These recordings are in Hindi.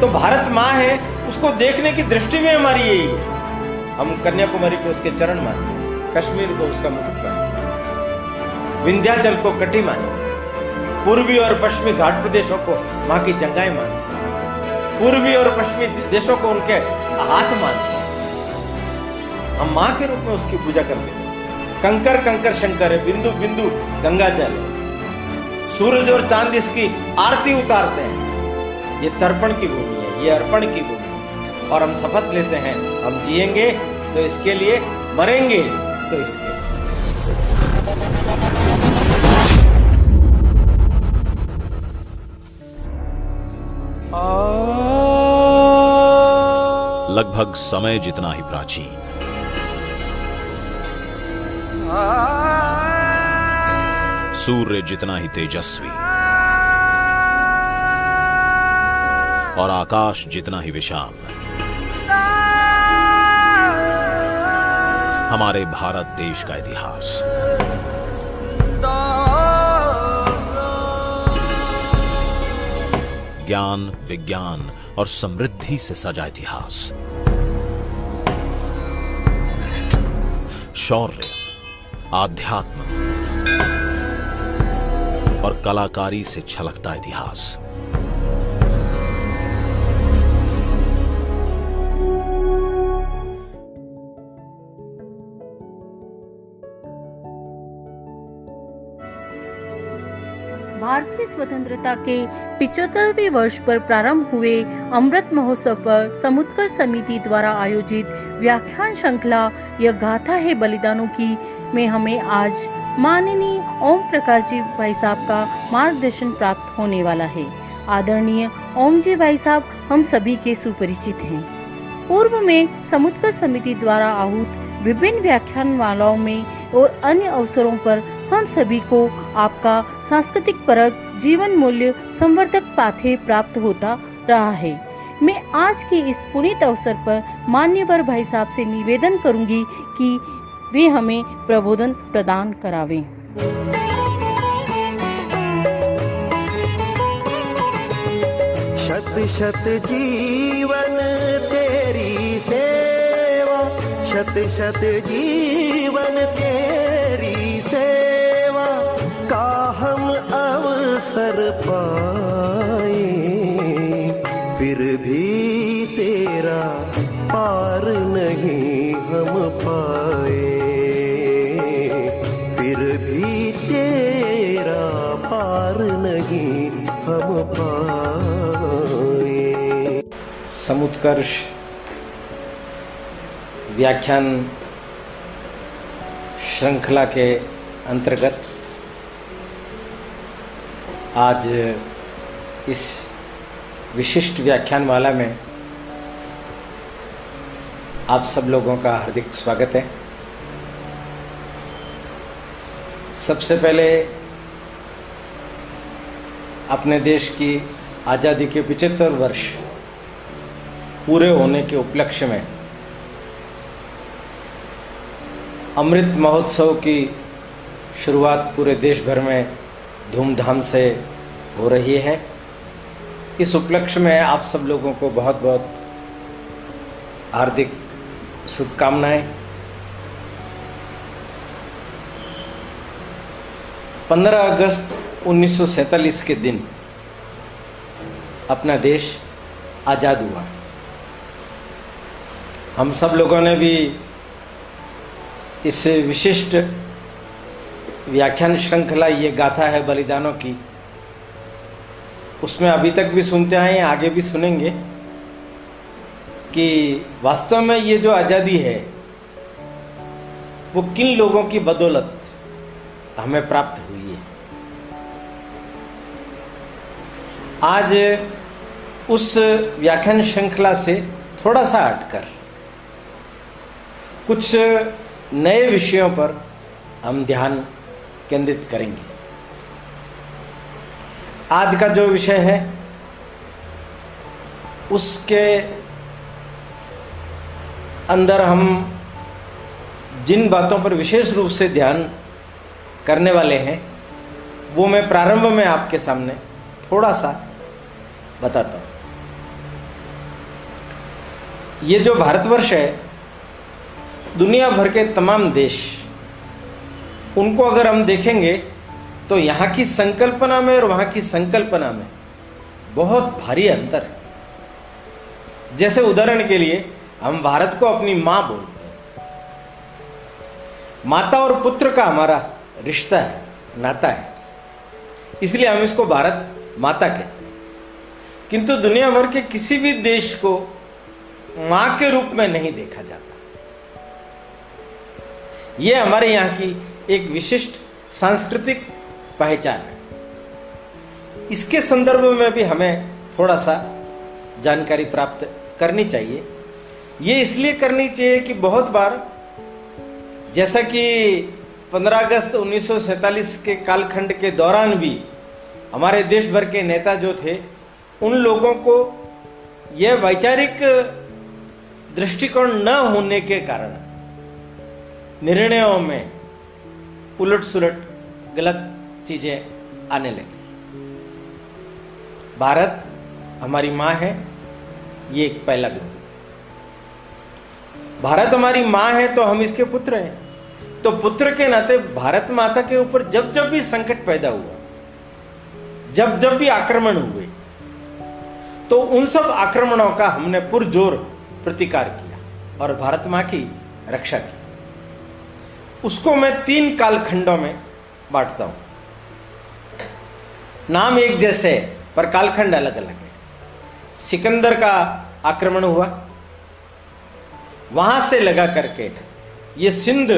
तो भारत माँ है, उसको देखने की दृष्टि में हमारी यही है। हम कन्याकुमारी को उसके चरण माने कश्मीर को उसका मुकुट माने विंध्याचल को कटी माने पूर्वी और पश्चिमी घाट प्रदेशों को माँ की जंगाएँ माने पूर्वी और पश्चिमी देशों को उनके हाथ माने हम माँ के रूप में उसकी पूजा करते हैं। कंकर कंकर शंकर है, बिंदु बिंदु, गंगा जल सूरज और चाँद इसकी आरती उतारते हैं। ये तर्पण की भूमि है। ये अर्पण की भूमि। और हम शपथ लेते हैं, हम जिएँगे तो इसके लिए मरेंगे तो इसके लगभग समय जितना ही प्राचीन। सूर्य जितना ही तेजस्वी। और आकाश जितना ही विशाल। हमारे भारत देश का इतिहास। ज्ञान, विज्ञान और समृद्धि से सजा इतिहास। शौर्य, आध्यात्म और कलाकारी से छलकता इतिहास। भारतीय स्वतंत्रता के पिछहत्तरवें वर्ष पर प्रारंभ हुए अमृत महोत्सव पर समुद्र समिति द्वारा आयोजित व्याख्यान श्रृंखला यह गाथा है बलिदानों की, में हमें आज माननीय ओम प्रकाश जी भाई साहब का मार्गदर्शन प्राप्त होने वाला है। आदरणीय ओम जी भाई साहब, हम सभी के सुपरिचित हैं। पूर्व में समुद्र समिति द्वारा आहूत विभिन्न व्याख्यान मालाओं में और अन्य अवसरों पर हम सभी को आपका सांस्कृतिक परक जीवन मूल्य संवर्धक पाथे प्राप्त होता रहा है। मैं आज के इस पुनीत अवसर पर मान्यवर भाई साहब से निवेदन करूँगी कि वे हमें प्रबोधन प्रदान करावें। शत शत जीवन तेरी सेवा, शत शत जीवन तेरी अवसर पाए, फिर भी तेरा पार नहीं हम पाए। फिर भी तेरा पार नहीं हम पाए। समुत्कर्ष व्याख्यान श्रृंखला के अंतर्गत आज इस विशिष्ट व्याख्यानमाला में आप सब लोगों का हार्दिक स्वागत है। सबसे पहले अपने देश की आज़ादी के पिछहत्तर वर्ष पूरे होने के उपलक्ष्य में अमृत महोत्सव की शुरुआत पूरे देश भर में धूमधाम से हो रही है। इस उपलक्ष्य में आप सब लोगों को बहुत बहुत हार्दिक शुभकामनाएँ। 15 अगस्त 1947 के दिन अपना देश आज़ाद हुआ। हम सब लोगों ने भी इस विशिष्ट व्याख्यान श्रृंखला ये गाथा है बलिदानों की। उसमें अभी तक भी सुनते आए आगे भी सुनेंगे कि वास्तव में ये जो आज़ादी है, वो किन लोगों की बदौलत हमें प्राप्त हुई है? आज उस व्याख्यान श्रृंखला से थोड़ा सा हटकर कुछ नए विषयों पर हम ध्यान केंद्रित करेंगे। आज का जो विषय है, उसके अंदर हम जिन बातों पर विशेष रूप से ध्यान करने वाले हैं, वो मैं प्रारंभ में आपके सामने थोड़ा सा बताता हूँ। ये जो भारतवर्ष है, दुनिया भर के तमाम देश उनको अगर हम देखेंगे तो यहाँ की संकल्पना में और वहाँ की संकल्पना में बहुत भारी अंतर है। जैसे उदाहरण के लिए, हम भारत को अपनी माँ बोलते हैं। माता और पुत्र का हमारा रिश्ता है, नाता है। इसलिए हम इसको भारत माता कहते हैं। किंतु दुनिया भर के किसी भी देश को माँ के रूप में नहीं देखा जाता। यह हमारे यहाँ की एक विशिष्ट सांस्कृतिक पहचान है। इसके संदर्भ में भी हमें थोड़ा सा जानकारी प्राप्त करनी चाहिए। ये इसलिए करनी चाहिए कि बहुत बार, जैसा कि 15 अगस्त 1947 के कालखंड के दौरान भी हमारे देश भर के नेता जो थे, उन लोगों को यह वैचारिक दृष्टिकोण न होने के कारण, निर्णयों में उलट सुलट गलत चीज़ें आने लगी। भारत हमारी माँ है, ये एक पहला बिंदु। भारत हमारी माँ है तो हम इसके पुत्र हैं। तो पुत्र के नाते भारत माता के ऊपर जब जब भी संकट पैदा हुआ, जब जब भी आक्रमण हुए तो उन सब आक्रमणों का हमने पुरजोर प्रतिकार किया और भारत माँ की रक्षा की। उसको मैं तीन कालखंडों में बांटता हूँ। नाम एक जैसे है, पर कालखंड अलग अलग है। सिकंदर का आक्रमण हुआ। वहाँ से लगा करके ये सिंध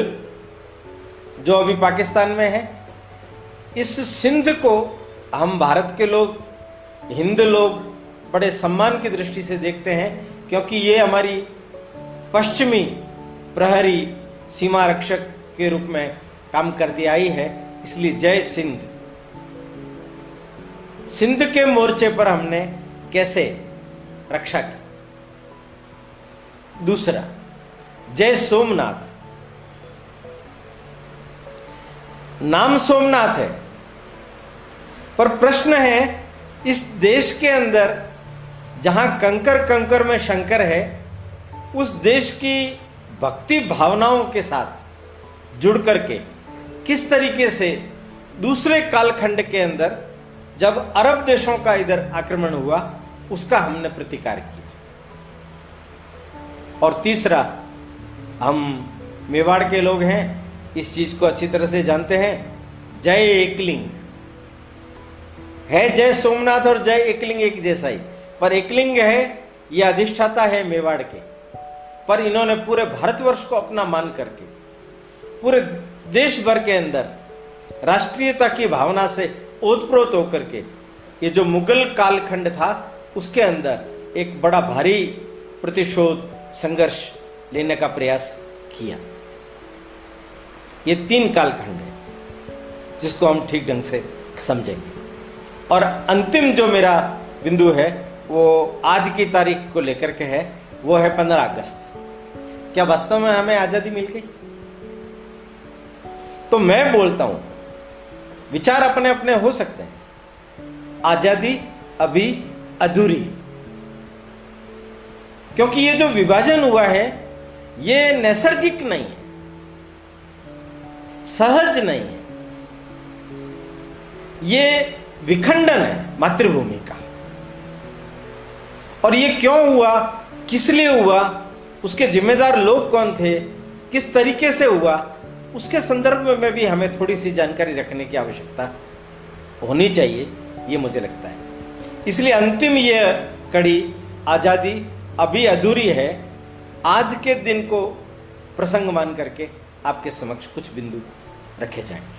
जो अभी पाकिस्तान में है, इस सिंध को हम भारत के लोग, हिंद लोग बड़े सम्मान की दृष्टि से देखते हैं, क्योंकि ये हमारी पश्चिमी प्रहरी सीमा रक्षक के रूप में काम करती आई है, इसलिए जय सिंध। सिंध के मोर्चे पर हमने कैसे रक्षा की? दूसरा, जय सोमनाथ। नाम सोमनाथ है, पर प्रश्न है, इस देश के अंदर जहाँ कंकर कंकर में शंकर है, उस देश की भक्ति भावनाओं के साथ जुड़ करके किस तरीके से दूसरे कालखंड के अंदर जब अरब देशों का इधर आक्रमण हुआ, उसका हमने प्रतिकार किया। और तीसरा, हम मेवाड़ के लोग हैं, इस चीज़ को अच्छी तरह से जानते हैं, जय एकलिंग। है जय सोमनाथ और जय एकलिंग एक जैसा ही। पर एकलिंग है, ये अधिष्ठाता है मेवाड़ के। पर इन्होंने पूरे भारतवर्ष को अपना मान करके पूरे देश भर के अंदर राष्ट्रीयता की भावना से ओतप्रोत होकर के ये जो मुगल कालखंड था, उसके अंदर एक बड़ा भारी प्रतिशोध, संघर्ष लेने का प्रयास किया। ये तीन कालखंड है, जिसको हम ठीक ढंग से समझेंगे। और अंतिम जो मेरा बिंदु है, वो आज की तारीख को लेकर के है, वो है पंद्रह अगस्त। क्या वास्तव में हमें आज़ादी मिल गई? तो मैं बोलता हूँ, विचार अपने अपने हो सकते हैं। आज़ादी अभी अधूरी क्योंकि ये जो विभाजन हुआ है, ये नैसर्गिक नहीं है, सहज नहीं है। ये विखंडन है मातृभूमि का। और ये क्यों हुआ, किस लिए हुआ, उसके जिम्मेदार लोग कौन थे, किस तरीके से हुआ उसके संदर्भ में भी हमें थोड़ी सी जानकारी रखने की आवश्यकता होनी चाहिए, ये मुझे लगता है। इसलिए अंतिम ये कड़ी आज़ादी अभी अधूरी है। आज के दिन को प्रसंग मान करके आपके समक्ष कुछ बिंदु रखे जाएँगे।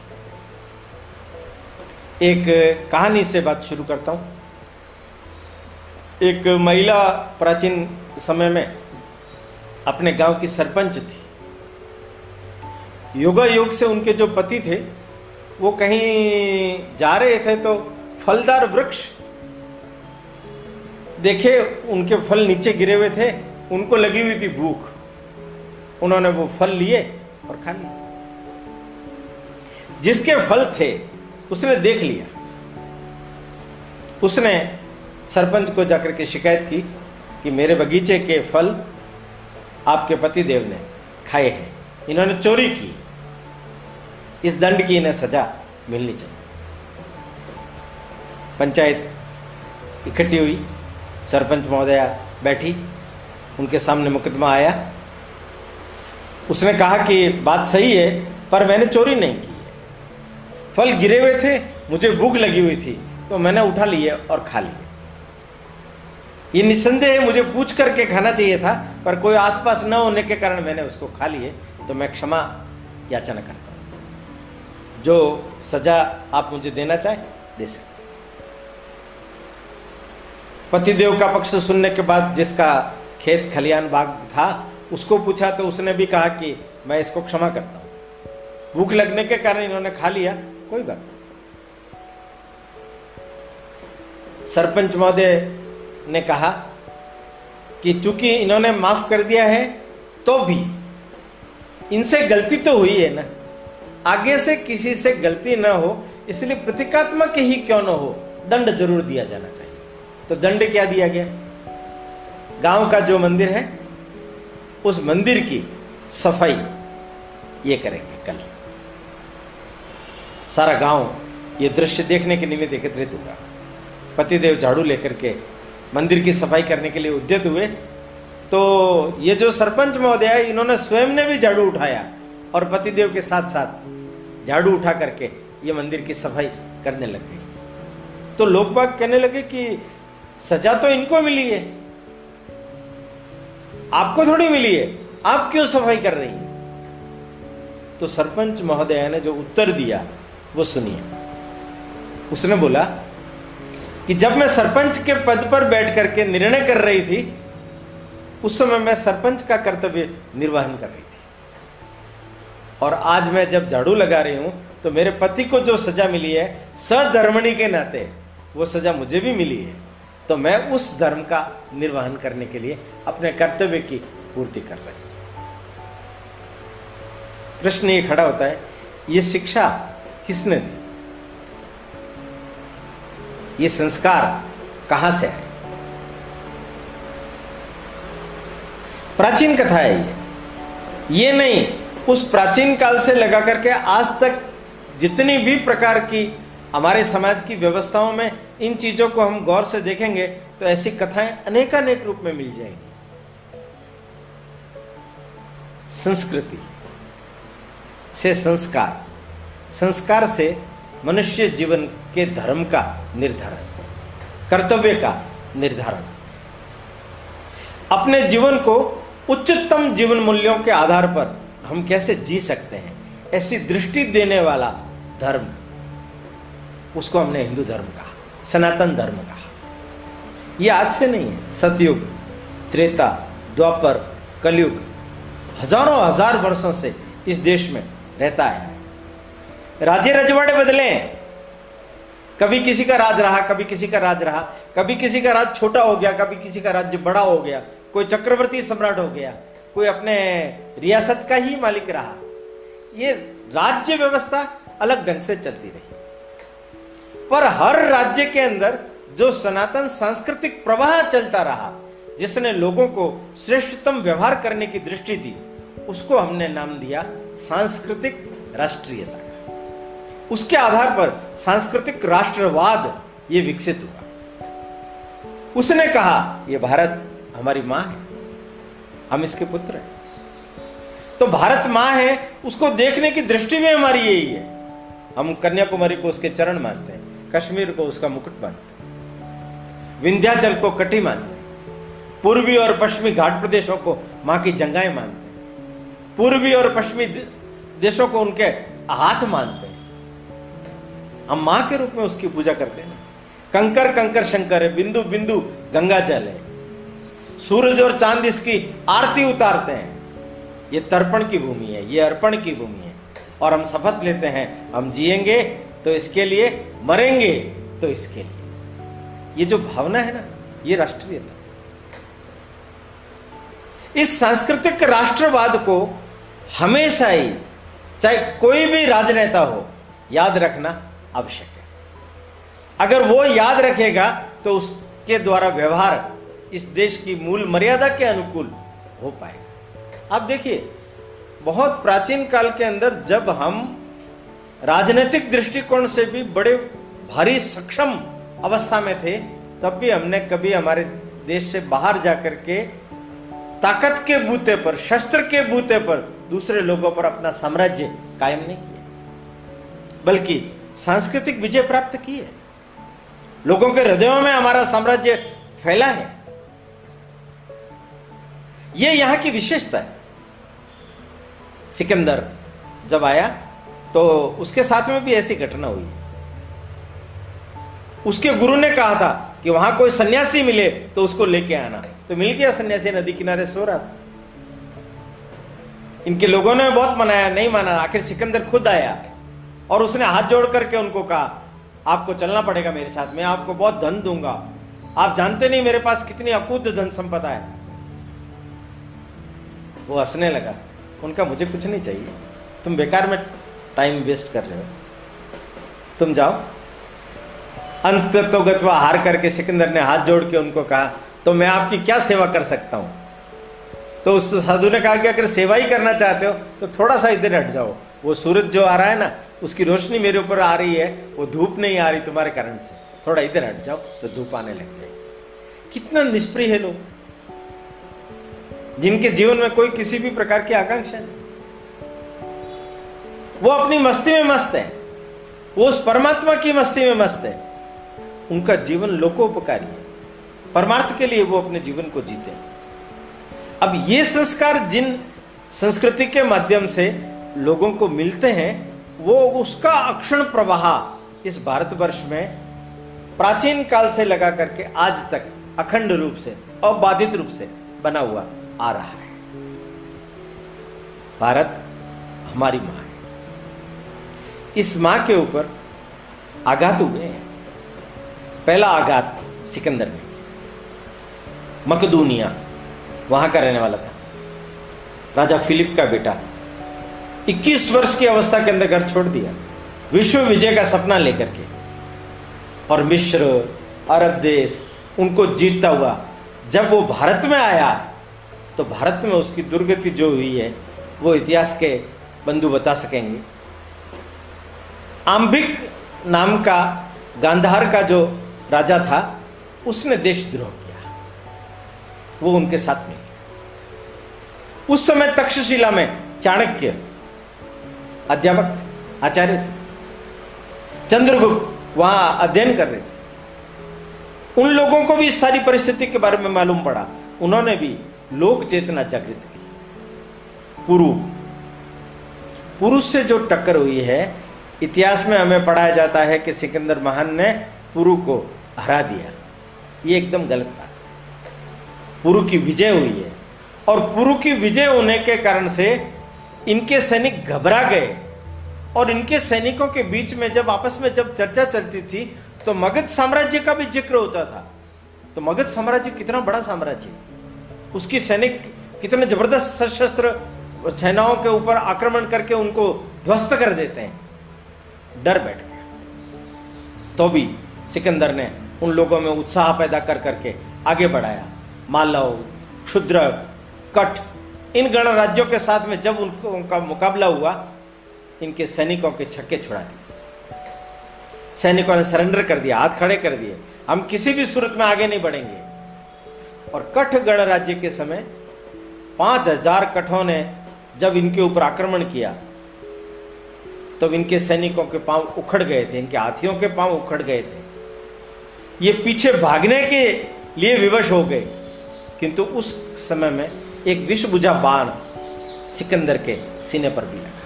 एक कहानी से बात शुरू करता हूँ। एक महिला प्राचीन समय में अपने गाँव की सरपंच थी। योगा योग से उनके जो पति थे, वो कहीं जा रहे थे तो फलदार वृक्ष देखे, उनके फल नीचे गिरे हुए थे, उनको लगी हुई थी भूख। उन्होंने वो फल लिए और खा लिए। जिसके फल थे, उसने देख लिया। उसने सरपंच को जाकर के शिकायत की कि मेरे बगीचे के फल आपके पति देव ने खाए हैं। इन्होंने चोरी की। इस दंड की इन्हें सजा मिलनी चाहिए। पंचायत इकट्ठी हुई, सरपंच महोदया बैठी, उनके सामने मुकदमा आया। उसने कहा कि बात सही है, पर मैंने चोरी नहीं की है। फल गिरे हुए थे, मुझे भूख लगी हुई थी तो मैंने उठा लिए और खा लिए। ये निसंदेह मुझे पूछ करके खाना चाहिए था, पर कोई आसपास न होने के कारण मैंने उसको खा लिए तो मैं क्षमा याचना करता जो सजा आप मुझे देना चाहें, दे सकते पतिदेव का पक्ष सुनने के बाद जिसका खेत खलियान बाग था, उसको पूछा तो उसने भी कहा कि मैं इसको क्षमा करता हूँ। भूख लगने के कारण इन्होंने खा लिया, कोई बात नहीं। सरपंच महोदय ने कहा कि चूँकि इन्होंने माफ़ कर दिया है तो भी इनसे गलती तो हुई है ना। आगे से किसी से गलती ना हो, इसलिए प्रतीकात्मक ही क्यों ना हो, दंड ज़रूर दिया जाना चाहिए। तो दंड क्या दिया गया? गाँव का जो मंदिर है, उस मंदिर की सफ़ाई ये करेंगे कल। सारा गाँव ये दृश्य देखने के निमित्त एकत्रित होगा। पतिदेव झाड़ू लेकर के मंदिर की सफ़ाई करने के लिए उद्यत हुए। तो ये जो सरपंच महोदय इन्होंने स्वयं ने भी झाड़ू उठाया। और पतिदेव के साथ साथ झाड़ू उठा करके ये मंदिर की सफ़ाई करने लग गई तो लोग बाग कहने लगे कि सजा तो इनको मिली है। आपको थोड़ी मिली है। आप क्यों सफ़ाई कर रही है? तो सरपंच महोदय ने जो उत्तर दिया, वो सुनिए। उसने बोला कि जब मैं सरपंच के पद पर बैठ करके निर्णय कर रही थी, उस समय मैं सरपंच का कर्तव्य निर्वहन कर रही थी। और आज मैं जब झाड़ू लगा रही हूँ तो मेरे पति को जो सजा मिली है सधर्मणी के नाते, वो सजा मुझे भी मिली है। तो मैं उस धर्म का निर्वहन करने के लिए अपने कर्तव्य की पूर्ति कर रही प्रश्न ये खड़ा होता है, ये शिक्षा किसने दी? ये संस्कार कहाँ से आए? प्राचीन कथा है ये। ये नहीं उस प्राचीन काल से लगा करके आज तक जितनी भी प्रकार की हमारे समाज की व्यवस्थाओं में इन चीज़ों को हम गौर से देखेंगे तो ऐसी कथाएँ अनेकानेक रूप में मिल जाएँगी। संस्कृति से संस्कार। संस्कार से मनुष्य जीवन के धर्म का निर्धारण, कर्तव्य का निर्धारण। अपने जीवन को उच्चतम जीवन मूल्यों के आधार पर हम कैसे जी सकते हैं? ऐसी दृष्टि देने वाला धर्म, उसको हमने हिंदू धर्म कहा, सनातन धर्म कहा। यह आज से नहीं है। सतयुग, त्रेता, द्वापर, कलयुग, हज़ारों हज़ार वर्षों से इस देश में रहता है। राजे रजवाड़े बदले कभी किसी का राज रहा, कभी किसी का राज रहा, कभी किसी का राज छोटा हो गया, कभी किसी का राज्य बड़ा हो गया, कोई चक्रवर्ती सम्राट हो गया कोई अपने रियासत का ही मालिक रहा। ये राज्य व्यवस्था अलग ढंग से चलती रही। पर हर राज्य के अंदर जो सनातन सांस्कृतिक प्रवाह चलता रहा, जिसने लोगों को श्रेष्ठतम व्यवहार करने की दृष्टि दी, उसको हमने नाम दिया सांस्कृतिक राष्ट्रीयता। उसके आधार पर सांस्कृतिक राष्ट्रवाद ये विकसित हुआ। उसने कहा यह भारत हमारी माँ है। हम इसके पुत्र हैं। तो भारत माँ है, उसको देखने की दृष्टि में हमारी यही है। हम कन्याकुमारी को उसके चरण मानते हैं, कश्मीर को उसका मुकुट मानते हैं, विंध्याचल को कटी मानते हैं, पूर्वी और पश्चिमी घाट प्रदेशों को माँ की जंगाएँ मानते हैं, पूर्वी और पश्चिमी देशों को उनके हाथ मानते हैं। हम माँ के रूप में उसकी पूजा करते हैं। कंकर कंकर शंकर है, बिंदु बिंदु गंगा जल है। सूरज और चाँद इसकी आरती उतारते हैं। ये तर्पण की भूमि है, ये अर्पण की भूमि है। और हम शपथ लेते हैं, हम जिएँगे तो इसके लिए, मरेंगे तो इसके लिए। ये जो भावना है ना, ये राष्ट्रीयता। इस सांस्कृतिक राष्ट्रवाद को हमेशा ही, चाहे कोई भी राजनेता हो, याद रखना आवश्यक है। अगर वो याद रखेगा तो उसके द्वारा व्यवहार इस देश की मूल मर्यादा के अनुकूल हो पाएगा। आप देखिए, बहुत प्राचीन काल के अंदर जब हम राजनीतिक दृष्टिकोण से भी बड़े भारी सक्षम अवस्था में थे, तब भी हमने कभी हमारे देश से बाहर जाकर के ताकत के बूते पर, शस्त्र के बूते पर दूसरे लोगों पर अपना साम्राज्य कायम नहीं किया। बल्कि सांस्कृतिक विजय प्राप्त की है लोगों के हृदयों में हमारा साम्राज्य फैला है। यह यहाँ की विशेषता है। सिकंदर जब आया तो उसके साथ में भी ऐसी घटना हुई। उसके गुरु ने कहा था कि वहाँ कोई सन्यासी मिले तो उसको लेके आना। तो मिल गया सन्यासी, नदी किनारे सो रहा था। इनके लोगों ने बहुत मनाया, नहीं माना। आखिर सिकंदर खुद आया और उसने हाथ जोड़ करके उनको कहा, आपको चलना पड़ेगा मेरे साथ, मैं आपको बहुत धन दूँगा। आप जानते नहीं मेरे पास कितनी अकूत धन संपदा है। वो हंसने लगा। उनका, मुझे कुछ नहीं चाहिए। तुम बेकार में टाइम वेस्ट कर रहे हो। तुम जाओ। अंत तो गतवा हार करके सिकंदर ने हाथ जोड़ के उनको कहा तो मैं आपकी क्या सेवा कर सकता हूँ? तो उस साधु ने कहा कि अगर सेवा ही करना चाहते हो तो थोड़ा सा इधर हट जाओ। वो सूरज जो आ रहा है ना, उसकी रोशनी मेरे ऊपर आ रही है। वो धूप नहीं आ रही तुम्हारे कारण से। थोड़ा इधर हट जाओ तो धूप आने लग जाएगी। कितना निष्प्रिय है लोग। जिनके जीवन में कोई किसी भी प्रकार की आकांक्षा नहीं। वो अपनी मस्ती में मस्त है। वो उस परमात्मा की मस्ती में मस्त है। उनका जीवन लोकोपकारी है। परमार्थ के लिए वो अपने जीवन को जीते अब ये संस्कार जिन संस्कृति के माध्यम से लोगों को मिलते हैं, वो उसका अक्षण प्रवाह इस भारतवर्ष में प्राचीन काल से लगा करके आज तक अखंड रूप से, अबाधित रूप से बना हुआ आ रहा है। भारत हमारी माँ है। इस माँ के ऊपर आघात हुए हैं। पहला आघात सिकंदर ने मकदूनिया, वहाँ का रहने वाला था। राजा फिलिप का बेटा। 21 वर्ष की अवस्था के अंदर घर छोड़ दिया। विश्व विजय का सपना लेकर के। और मिश्र अरब देश, उनको जीतता हुआ जब वो भारत में आया तो भारत में उसकी दुर्गति जो हुई है, वो इतिहास के बंधु बता सकेंगे। आम्बिक नाम का गांधार का जो राजा था, उसने देशद्रोह किया। वो उनके साथ में किया उस समय तक्षशिला में चाणक्य अध्यापक आचार्य थे। चंद्रगुप्त वहाँ अध्ययन कर रहे थे। उन लोगों को भी इस सारी परिस्थिति के बारे में मालूम पड़ा। उन्होंने भी लोक चेतना जागृत की। पुरु पुरुष से जो टक्कर हुई है, इतिहास में हमें पढ़ाया जाता है कि सिकंदर महान ने पुरु को हरा दिया। ये एकदम गलत बात पुरु की विजय हुई है। और पुरु की विजय होने के कारण से इनके सैनिक घबरा गए। और इनके सैनिकों के बीच में जब आपस में जब चर्चा चलती थी तो मगध साम्राज्य का भी ज़िक्र होता था। तो मगध साम्राज्य कितना बड़ा साम्राज्य उसकी सैनिक कितने ज़बरदस्त सशस्त्र सेनाओं के ऊपर आक्रमण करके उनको ध्वस्त कर देते हैं। डर बैठ गया। तो भी सिकंदर ने उन लोगों में उत्साह पैदा कर करके आगे बढ़ाया। मालव क्षुद्र कट इन गणराज्यों के साथ में जब उनको, उनका मुकाबला हुआ, इनके सैनिकों के छक्के छुड़ा दिए। सैनिकों ने सरेंडर कर दिया, हाथ खड़े कर दिए। हम किसी भी सूरत में आगे नहीं बढ़ेंगे। और कठ गणराज्य के समय पाँच हज़ार कठों ने जब इनके ऊपर आक्रमण किया तो इनके सैनिकों के पाँव उखड़ गए थे, इनके हाथियों के पाँव उखड़ गए थे। ये पीछे भागने के लिए विवश हो गए, किंतु उस समय में एक विष बुझा बाण सिकंदर के सीने पर भी लगा।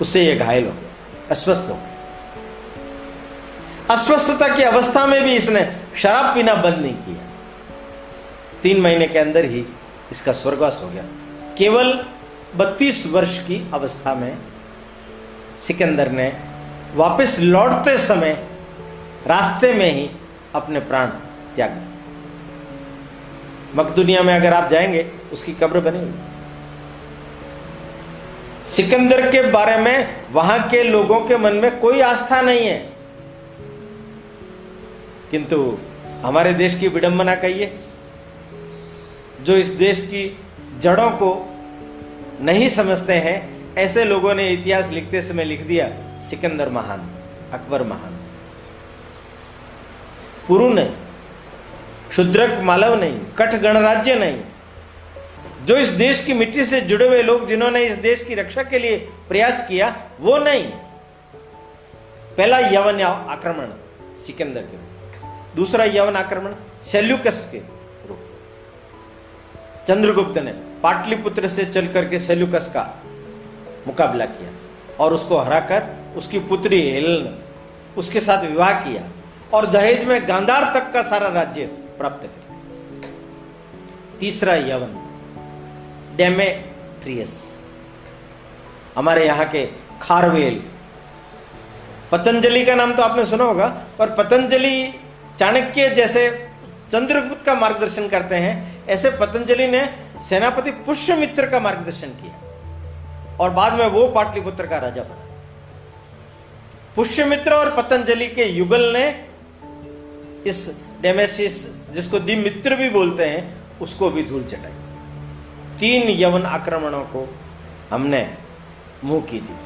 उससे ये घायल हो गया अस्वस्थ हो गया अस्वस्थता की अवस्था में भी इसने शराब पीना बंद नहीं किया। तीन महीने के अंदर ही इसका स्वर्गवास हो गया। केवल 32 वर्ष की अवस्था में सिकंदर ने वापस लौटते समय रास्ते में ही अपने प्राण त्याग दिए। मकदुनिया में अगर आप जाएँगे, उसकी कब्र बनी हुई। सिकंदर के बारे में वहाँ के लोगों के मन में कोई आस्था नहीं है। किंतु हमारे देश की विडंबना कहिए जो इस देश की जड़ों को नहीं समझते हैं, ऐसे लोगों ने इतिहास लिखते समय लिख दिया, सिकंदर महान, अकबर महान। पुरु नहीं, क्षुद्रक मालव नहीं, कठ गणराज्य नहीं। जो इस देश की मिट्टी से जुड़े हुए लोग जिन्होंने इस देश की रक्षा के लिए प्रयास किया, वो नहीं। पहला यवन आक्रमण, सिकंदर के। दूसरा यवन आक्रमण, सेल्यूकस के। चंद्रगुप्त ने पाटलिपुत्र से चल करके सेल्यूकस का मुकाबला किया और उसको हराकर उसकी पुत्री हेलन उसके साथ विवाह किया और दहेज में गांधार तक का सारा राज्य प्राप्त किया। तीसरा यवन, डेमेट्रियस। हमारे यहाँ के खारवेल। पतंजलि का नाम तो आपने सुना होगा, पर पतंजलि चाणक्य जैसे चंद्रगुप्त का मार्गदर्शन करते हैं। ऐसे पतंजलि ने सेनापति पुष्यमित्र का मार्गदर्शन किया। और बाद में वो पाटलिपुत्र का राजा बना। पुष्यमित्र और पतंजलि के युगल ने इस डेमेसिस, जिसको दिमित्र भी बोलते हैं, उसको भी धूल चटाई। तीन यवन आक्रमणों को हमने मुँह की दी।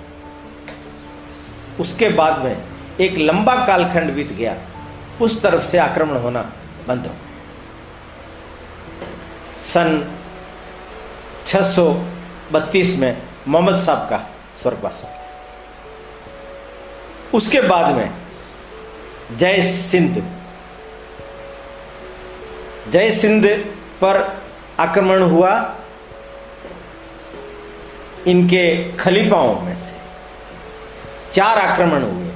उसके बाद में एक लंबा कालखंड बीत गया। उस तरफ़ से आक्रमण होना बंद सन 632 में मोहम्मद साहब का स्वर्गवास हो गया उसके बाद में जय सिंध जय सिंध पर आक्रमण हुआ इनके खलीफाओं में से। चार आक्रमण हुए।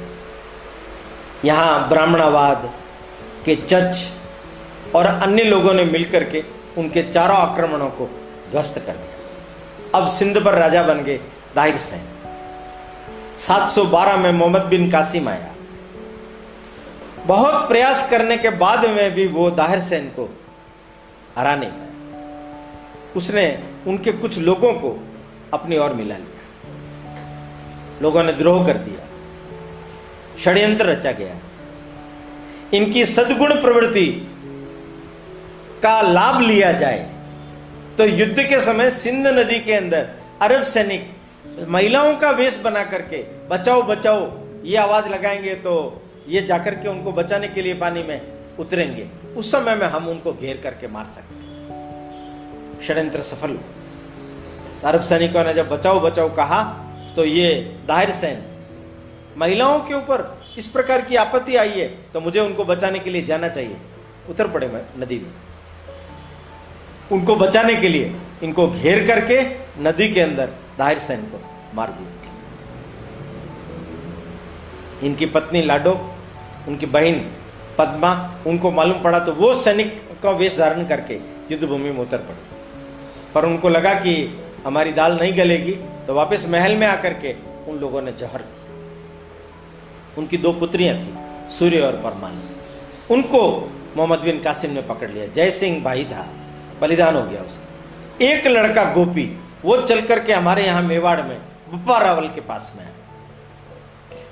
यहाँ ब्राह्मणावाद के चच और अन्य लोगों ने मिलकर के उनके चारों आक्रमणों को ध्वस्त कर दिया। अब सिंध पर राजा बन गए दाहिर सैन 712 में मोहम्मद बिन कासिम आया। बहुत प्रयास करने के बाद में भी वो दाहिर सैन को हरा नहीं पाया उसने उनके कुछ लोगों को अपनी ओर मिला लिया। लोगों ने द्रोह कर दिया। षड्यंत्र रचा गया। इनकी सदगुण प्रवृत्ति का लाभ लिया जाए। तो युद्ध के समय सिंध नदी के अंदर अरब सैनिक महिलाओं का वेश बना करके, बचाओ बचाओ, ये आवाज़ लगाएँगे तो ये जाकर के उनको बचाने के लिए पानी में उतरेंगे। उस समय में हम उनको घेर करके मार सकते षड्यंत्र सफल अरब सैनिकों ने जब बचाओ बचाओ कहा तो ये दाहिर सैन, महिलाओं के ऊपर इस प्रकार की आपत्ति आई है तो मुझे उनको बचाने के लिए जाना चाहिए। उतर पड़े नदी में। उनको बचाने के लिए इनको घेर करके नदी के अंदर दाहिर सैन को मार दिया। इनकी पत्नी लाडो, उनकी बहन पद्मा, उनको मालूम पड़ा तो वो सैनिक का वेश धारण करके युद्ध भूमि में उतर पड़े। पर उनको लगा कि हमारी दाल नहीं गलेगी तो वापस महल में आकर के उन लोगों ने जहर उनकी दो पुत्रियाँ थी, सूर्य और परमान उनको मोहम्मद बिन कासिम ने पकड़ लिया। जय सिंह भाई था। बलिदान हो गया उसका। एक लड़का गोपी, वो चल करके हमारे यहाँ मेवाड़ में बप्पा रावल के पास में है।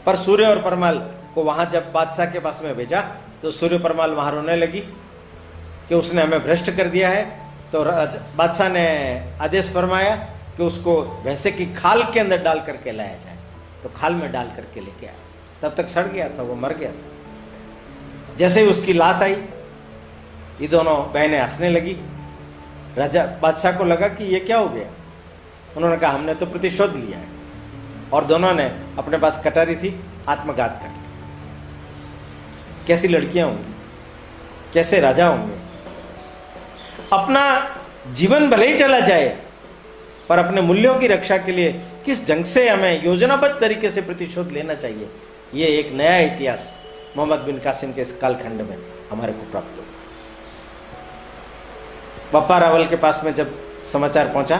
पर सूर्य और परमाल को वहाँ जब बादशाह के पास में भेजा तो सूर्य परमाल वहाँ रोने लगी कि उसने हमें भ्रष्ट कर दिया है। तो बादशाह ने आदेश फरमाया कि उसको भैंसे की खाल के अंदर डाल करके लाया जाए। तो खाल में डाल करके लेके आया। तब तक सड़ गया था, वो मर गया था। जैसे ही उसकी लाश आई, ये दोनों बहनें हंसने लगी। राजा बादशाह को लगा कि ये क्या हो गया? उन्होंने कहा, हमने तो प्रतिशोध लिया है। और दोनों ने अपने पास कटारी थी, आत्मघात कर कैसी लड़कियाँ होंगी? कैसे राजा होंगे? अपना जीवन भले ही चला जाए, पर अपने मूल्यों की रक्षा के लिए किस ढंग से हमें योजनाबद्ध तरीके से प्रतिशोध लेना चाहिए? ये एक नया इतिहास मोहम्मद बिन कासिम के इस कालखंड में हमारे को प्राप्त हो बप्पा रावल के पास में जब समाचार पहुँचा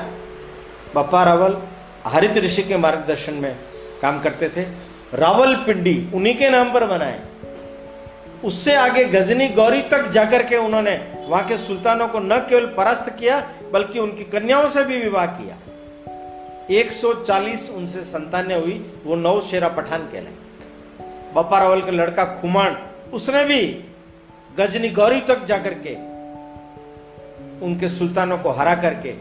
बप्पा रावल हरित ऋषि के मार्गदर्शन में काम करते थे। रावल पिंडी उन्हीं के नाम पर बनाए। उससे आगे गजनी गौरी तक जाकर के उन्होंने वहाँ के सुल्तानों को न केवल परास्त किया, बल्कि उनकी कन्याओं से भी विवाह किया। 140 उनसे संतानें हुई वो नौ शेरा पठान कहलाए बप्पा रावल का लड़का खुमान उसने भी गजनी गौरी तक जाकर के उनके सुल्तानों को हरा करके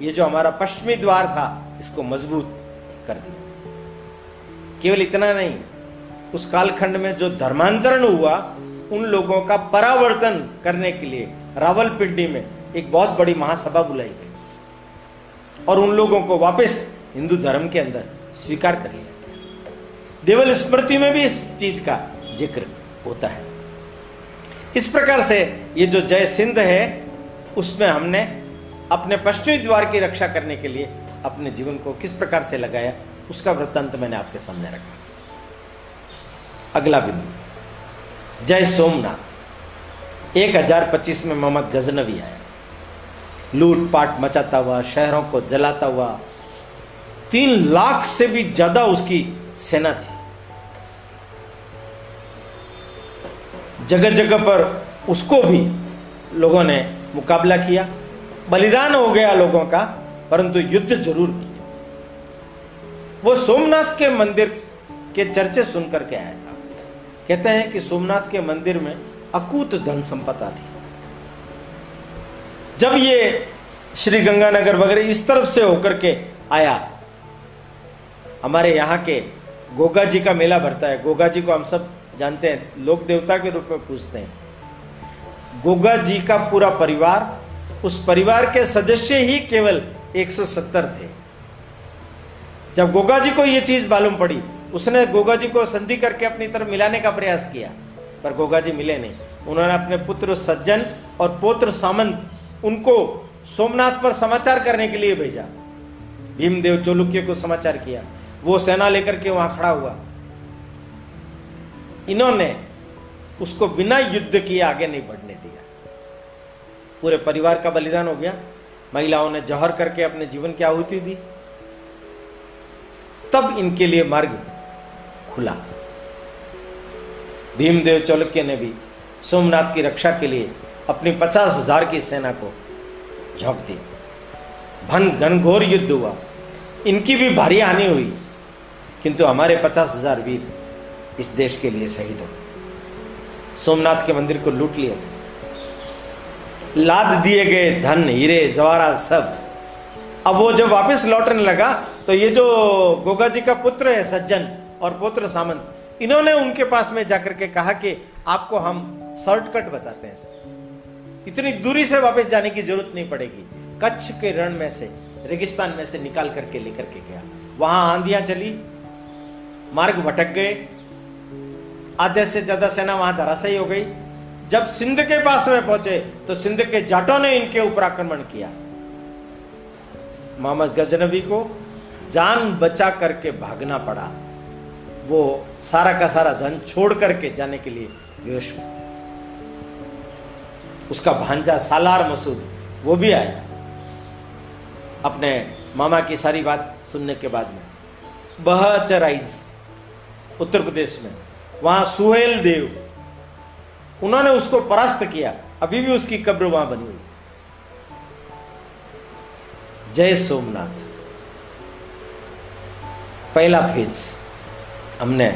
ये जो हमारा पश्चिमी द्वार था, इसको मज़बूत कर दिया। केवल इतना नहीं, उस कालखंड में जो धर्मांतरण हुआ, उन लोगों का परावर्तन करने के लिए रावलपिंडी में एक बहुत बड़ी महासभा बुलाई गई और उन लोगों को वापस हिंदू धर्म के अंदर स्वीकार कर लिया गया। देवल स्मृति में भी इस चीज़ का ज़िक्र होता है। इस प्रकार से ये जो जय सिंध है उसमें हमने अपने पश्चिमी द्वार की रक्षा करने के लिए अपने जीवन को किस प्रकार से लगाया, उसका वृत्तांत मैंने आपके सामने रखा। अगला बिंदु, जय सोमनाथ। एक हज़ार पच्चीस में मोहम्मद गजनवी आया लूटपाट मचाता हुआ, शहरों को जलाता हुआ, तीन लाख से भी ज़्यादा उसकी सेना थी। जगह जगह पर उसको भी लोगों ने मुकाबला किया। बलिदान हो गया लोगों का, परंतु युद्ध ज़रूर किया। वो सोमनाथ के मंदिर के चर्चे सुनकर के आया था। कहते हैं कि सोमनाथ के मंदिर में अकूत धन संपदा थी। जब ये श्री गंगानगर वगैरह इस तरफ़ से होकर के आया, हमारे यहाँ के गोगा जी का मेला भरता है। गोगा जी को हम सब जानते हैं, लोक देवता के रूप में पूछते हैं। गोगा जी का पूरा परिवार, उस परिवार के सदस्य ही केवल 170 थे। जब गोगा जी को यह चीज़ मालूम पड़ी, उसने गोगा जी को संधि करके अपनी तरफ़ मिलाने का प्रयास किया, पर गोगा जी मिले नहीं। उन्होंने अपने पुत्र सज्जन और पोत्र सामंत उनको सोमनाथ पर समाचार करने के लिए भेजा। भीमदेव चोलुक्य को समाचार किया। वो सेना लेकर के वहाँ खड़ा हुआ। इन्होंने उसको बिना युद्ध किए आगे नहीं दिया पूरे परिवार का बलिदान हो गया। महिलाओं ने जहर करके अपने जीवन की आहुति दी। तब इनके लिए मार्ग खुला। भीमदेव चौलुक्य ने भी सोमनाथ की रक्षा के लिए अपनी पचास हज़ार की सेना को झोंक दी। भन घनघोर युद्ध हुआ। इनकी भी भारी हानि हुई, किंतु हमारे पचास हज़ार वीर इस देश के लिए शहीद हो सोमनाथ के मंदिर को लूट लिया लाद दिए गए धन, हीरे, जवारा सब। अब वो जब वापस लौटने लगा तो ये जो गोगा जी का पुत्र है, सज्जन, और पुत्र सामंत, इन्होंने उनके पास में जाकर के कहा कि आपको हम शॉर्टकट बताते हैं। इतनी दूरी से वापस जाने की ज़रूरत नहीं पड़ेगी। कच्छ के रण में से, रेगिस्तान में से निकाल करके लेकर के गया। वहाँ आंधियाँ चली, मार्ग भटक गए। आधे से ज़्यादा सेना वहाँ धराशायी हो गई। जब सिंध के पास में पहुँचे तो सिंध के जाटों ने इनके ऊपर आक्रमण किया। मोहम्मद गजनबी को जान बचा करके भागना पड़ा। वो सारा का सारा धन छोड़ करके जाने के लिए विवश उसका भांजा सालार मसूद, वो भी आया अपने मामा की सारी बात सुनने के बाद में। बहचराइज, उत्तर प्रदेश में। वहाँ सुहेल देव उन्होंने उसको परास्त किया। अभी भी उसकी कब्र वहाँ बनी हुई। जय सोमनाथ। पहला फ़ेज़ हमने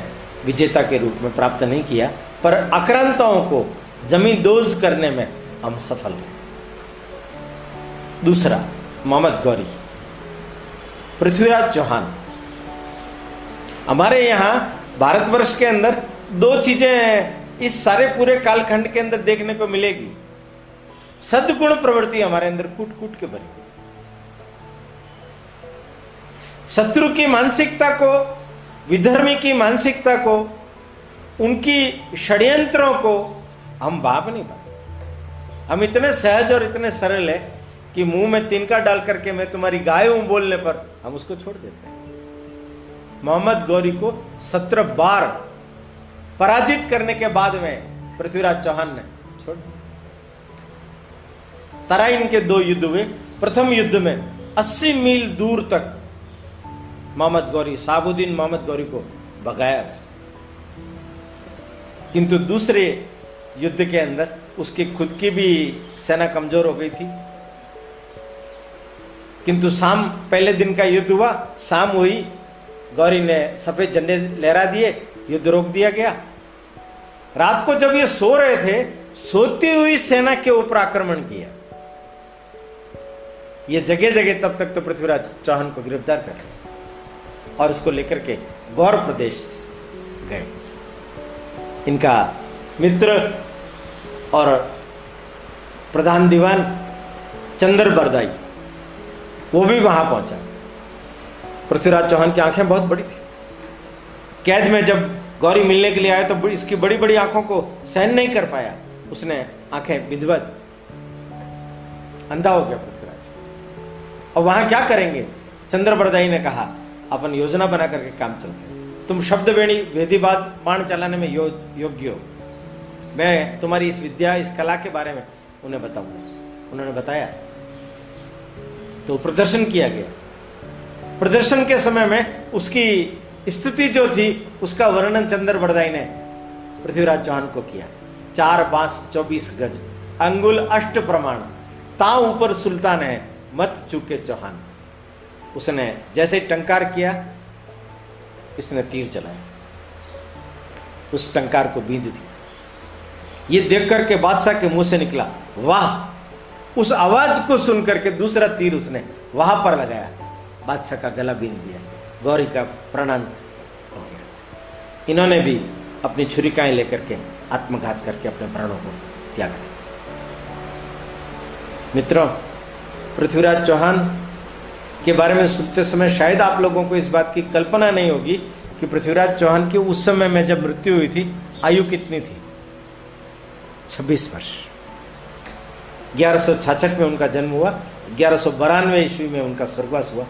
विजेता के रूप में प्राप्त नहीं किया, पर आक्रांताओं को ज़मीन दोज करने में हम सफल रहे दूसरा, मोहम्मद गौरी। पृथ्वीराज चौहान। हमारे यहाँ भारतवर्ष के अंदर दो चीज़ें इस सारे पूरे कालखंड के अंदर देखने को मिलेगी। सदगुण प्रवृत्ति हमारे अंदर कूट कूट के भरी शत्रु की मानसिकता को, विधर्मी की मानसिकता को, उनकी षड्यंत्रों को हम भाप नहीं पाते हम इतने सहज और इतने सरल है कि मुँह में तिनका डाल करके मैं तुम्हारी गाय हूँ बोलने पर हम उसको छोड़ देते हैं। मोहम्मद गौरी को सत्रह बार पराजित करने के बाद में पृथ्वीराज चौहान ने छोड़ तराइन के दो युद्ध हुए। प्रथम युद्ध में 80 मील दूर तक मोहम्मद गौरी, साबुद्दीन मोहम्मद गौरी को भगाया किंतु दूसरे युद्ध के अंदर उसकी खुद की भी सेना कमज़ोर हो गई थी। किंतु शाम, पहले दिन का युद्ध हुआ। शाम हुई, गौरी ने सफ़ेद झंडे लहरा दिए। युद्ध रोक दिया गया। रात को जब ये सो रहे थे, सोती हुई सेना के ऊपर आक्रमण किया। ये जगह जगह तब तक तो पृथ्वीराज चौहान को गिरफ़्तार कर लिया और उसको लेकर के गौर प्रदेश गए। इनका मित्र और प्रधान दीवान चंद्र बरदाई, वो भी वहाँ पहुँचा। पृथ्वीराज चौहान की आँखें बहुत बड़ी थी। कैद में जब गौरी मिलने के लिए आया तो इसकी बड़ी बड़ी आँखों को सहन नहीं कर पाया। उसने आँखें बिंदवा अंधा हो गया पृथ्वीराज। और वहाँ क्या करेंगे? चंद्र बरदाई ने कहा अपन योजना बना करके काम चलते हैं। तुम शब्द वेणी वेदी बात बाण चलाने में यो, योग्य हो। मैं तुम्हारी इस विद्या इस कला के बारे में उन्हें बताऊँगा। उन्होंने बताया। तो प्रदर्शन किया गया। प्रदर्शन के समय में उसकी स्थिति जो थी, उसका वर्णन चंद्र बरदाई ने पृथ्वीराज चौहान को किया। चार पाँच चौबीस गज, अंगुल अष्ट प्रमाण। ता ऊपर सुल्तान है, मत चूके चौहान। उसने जैसे टंकार किया, इसने तीर चलाया। उस टंकार को बींद दिया। ये देख करके बादशाह के मुँह से निकला, वाह! उस आवाज़ को सुनकर के दूसरा तीर उसने वहाँ पर लगाया। बादशाह का गला बीन दिया। गौरी का प्राणांत हो गया। इन्होंने भी अपनी छुरिकाएँ लेकर के आत्मघात करके अपने प्राणों को त्याग दिया। मित्रों, पृथ्वीराज चौहान के बारे में सुनते समय शायद आप लोगों को इस बात की कल्पना नहीं होगी कि पृथ्वीराज चौहान की उस समय में जब मृत्यु हुई थी, आयु कितनी थी? 26 वर्ष। ग्यारह में उनका जन्म हुआ, ग्यारह ईस्वी में उनका स्वर्गवास हुआ।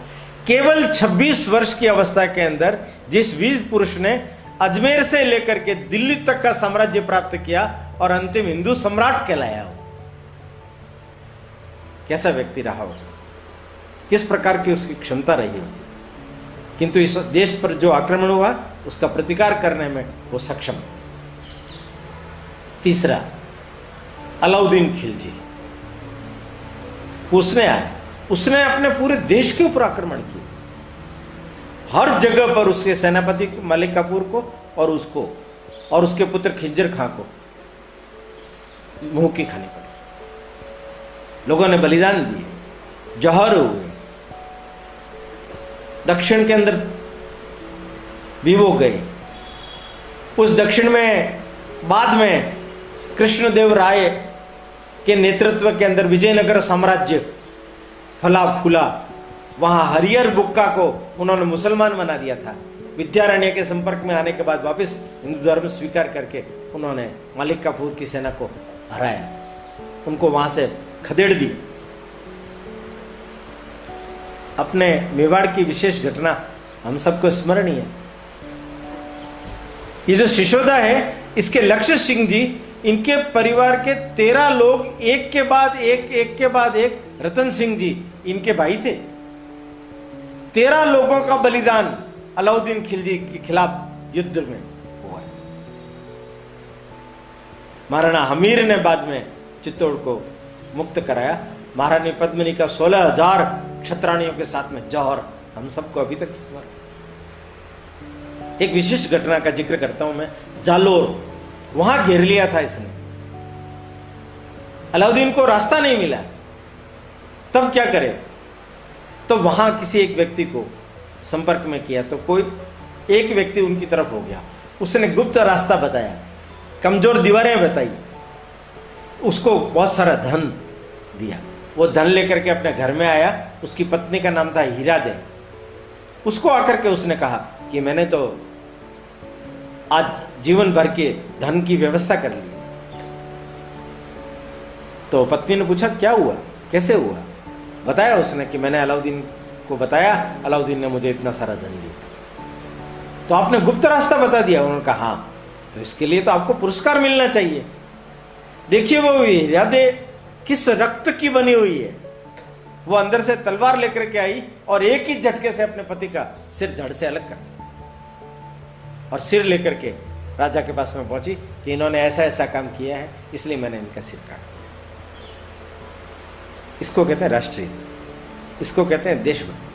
केवल 26 वर्ष की अवस्था के अंदर जिस वीर पुरुष ने अजमेर से लेकर के दिल्ली तक का साम्राज्य प्राप्त किया और अंतिम हिंदू सम्राट कहलाया हो, कैसा व्यक्ति रहा हो? किस प्रकार की उसकी क्षमता रही होगी? किंतु इस देश पर जो आक्रमण हुआ, उसका प्रतिकार करने में वो सक्षम। तीसरा, अलाउद्दीन खिलजी। उसने आया उसने अपने पूरे देश के ऊपर आक्रमण किया। हर जगह पर उसके सेनापति मलिक कपूर को और उसको, और उसके पुत्र खिज्जर खां को मुँह की खानी पड़ी। लोगों ने बलिदान दिए, जौहर हुए। दक्षिण के अंदर भी वो गए। उस दक्षिण में, बाद में कृष्णदेव राय के नेतृत्व के अंदर विजयनगर साम्राज्य फला फूला, वहाँ हरियर बुक्का को उन्होंने मुसलमान बना दिया था। विद्यारण्य के संपर्क में आने के बाद वापस हिंदू धर्म स्वीकार करके उन्होंने मालिक काफूर की सेना को हराया। उनको वहाँ से खदेड़ दी। अपने मेवाड़ की विशेष घटना हम सबको स्मरणीय। ये जो शिशोदा है, इसके लक्ष्य सिंह जी, इनके परिवार के तेरह लोग एक के बाद एक एक के बाद एक रतन सिंह जी, इनके भाई थे। तेरह लोगों का बलिदान अलाउद्दीन खिलजी के खिलाफ युद्ध में हुआ। महाराणा हमीर ने बाद में चित्तौड़ को मुक्त कराया। महारानी पद्मिनी का सोलह हज़ार क्षत्राणियों के साथ में जौहर, हम सबको अभी तक स्मरण एक विशिष्ट घटना का ज़िक्र करता हूँ मैं, जालोर, वहाँ घेर लिया था इसने। अलाउद्दीन को रास्ता नहीं मिला। तब क्या करे? तो वहाँ किसी एक व्यक्ति को संपर्क में किया तो कोई एक व्यक्ति उनकी तरफ़ हो गया। उसने गुप्त रास्ता बताया, कमज़ोर दीवारें बताई, उसको बहुत सारा धन दिया। वो धन लेकर के अपने घर में आया, उसकी पत्नी का नाम था हीरा दे उसको आकर के उसने कहा कि मैंने तो आज जीवन भर के धन की व्यवस्था कर ली। तो पत्नी ने पूछा, क्या हुआ? कैसे हुआ? बताया उसने कि मैंने अलाउद्दीन को बताया, अलाउद्दीन ने मुझे इतना सारा धन दिया। तो आपने गुप्त रास्ता बता दिया, उन्होंने कहा हाँ तो इसके लिए तो आपको पुरस्कार मिलना चाहिए। देखिए वो यादे किस रक्त की बनी हुई है? वो अंदर से तलवार लेकर के आई और एक ही झटके से अपने पति का सिर धड़ से अलग कर और सिर लेकर के राजा के पास में पहुँची कि इन्होंने ऐसा ऐसा काम किया है, इसलिए मैंने इनका सिर काट। इसको कहते हैं राष्ट्रीय। इसको कहते हैं देशभक्ति।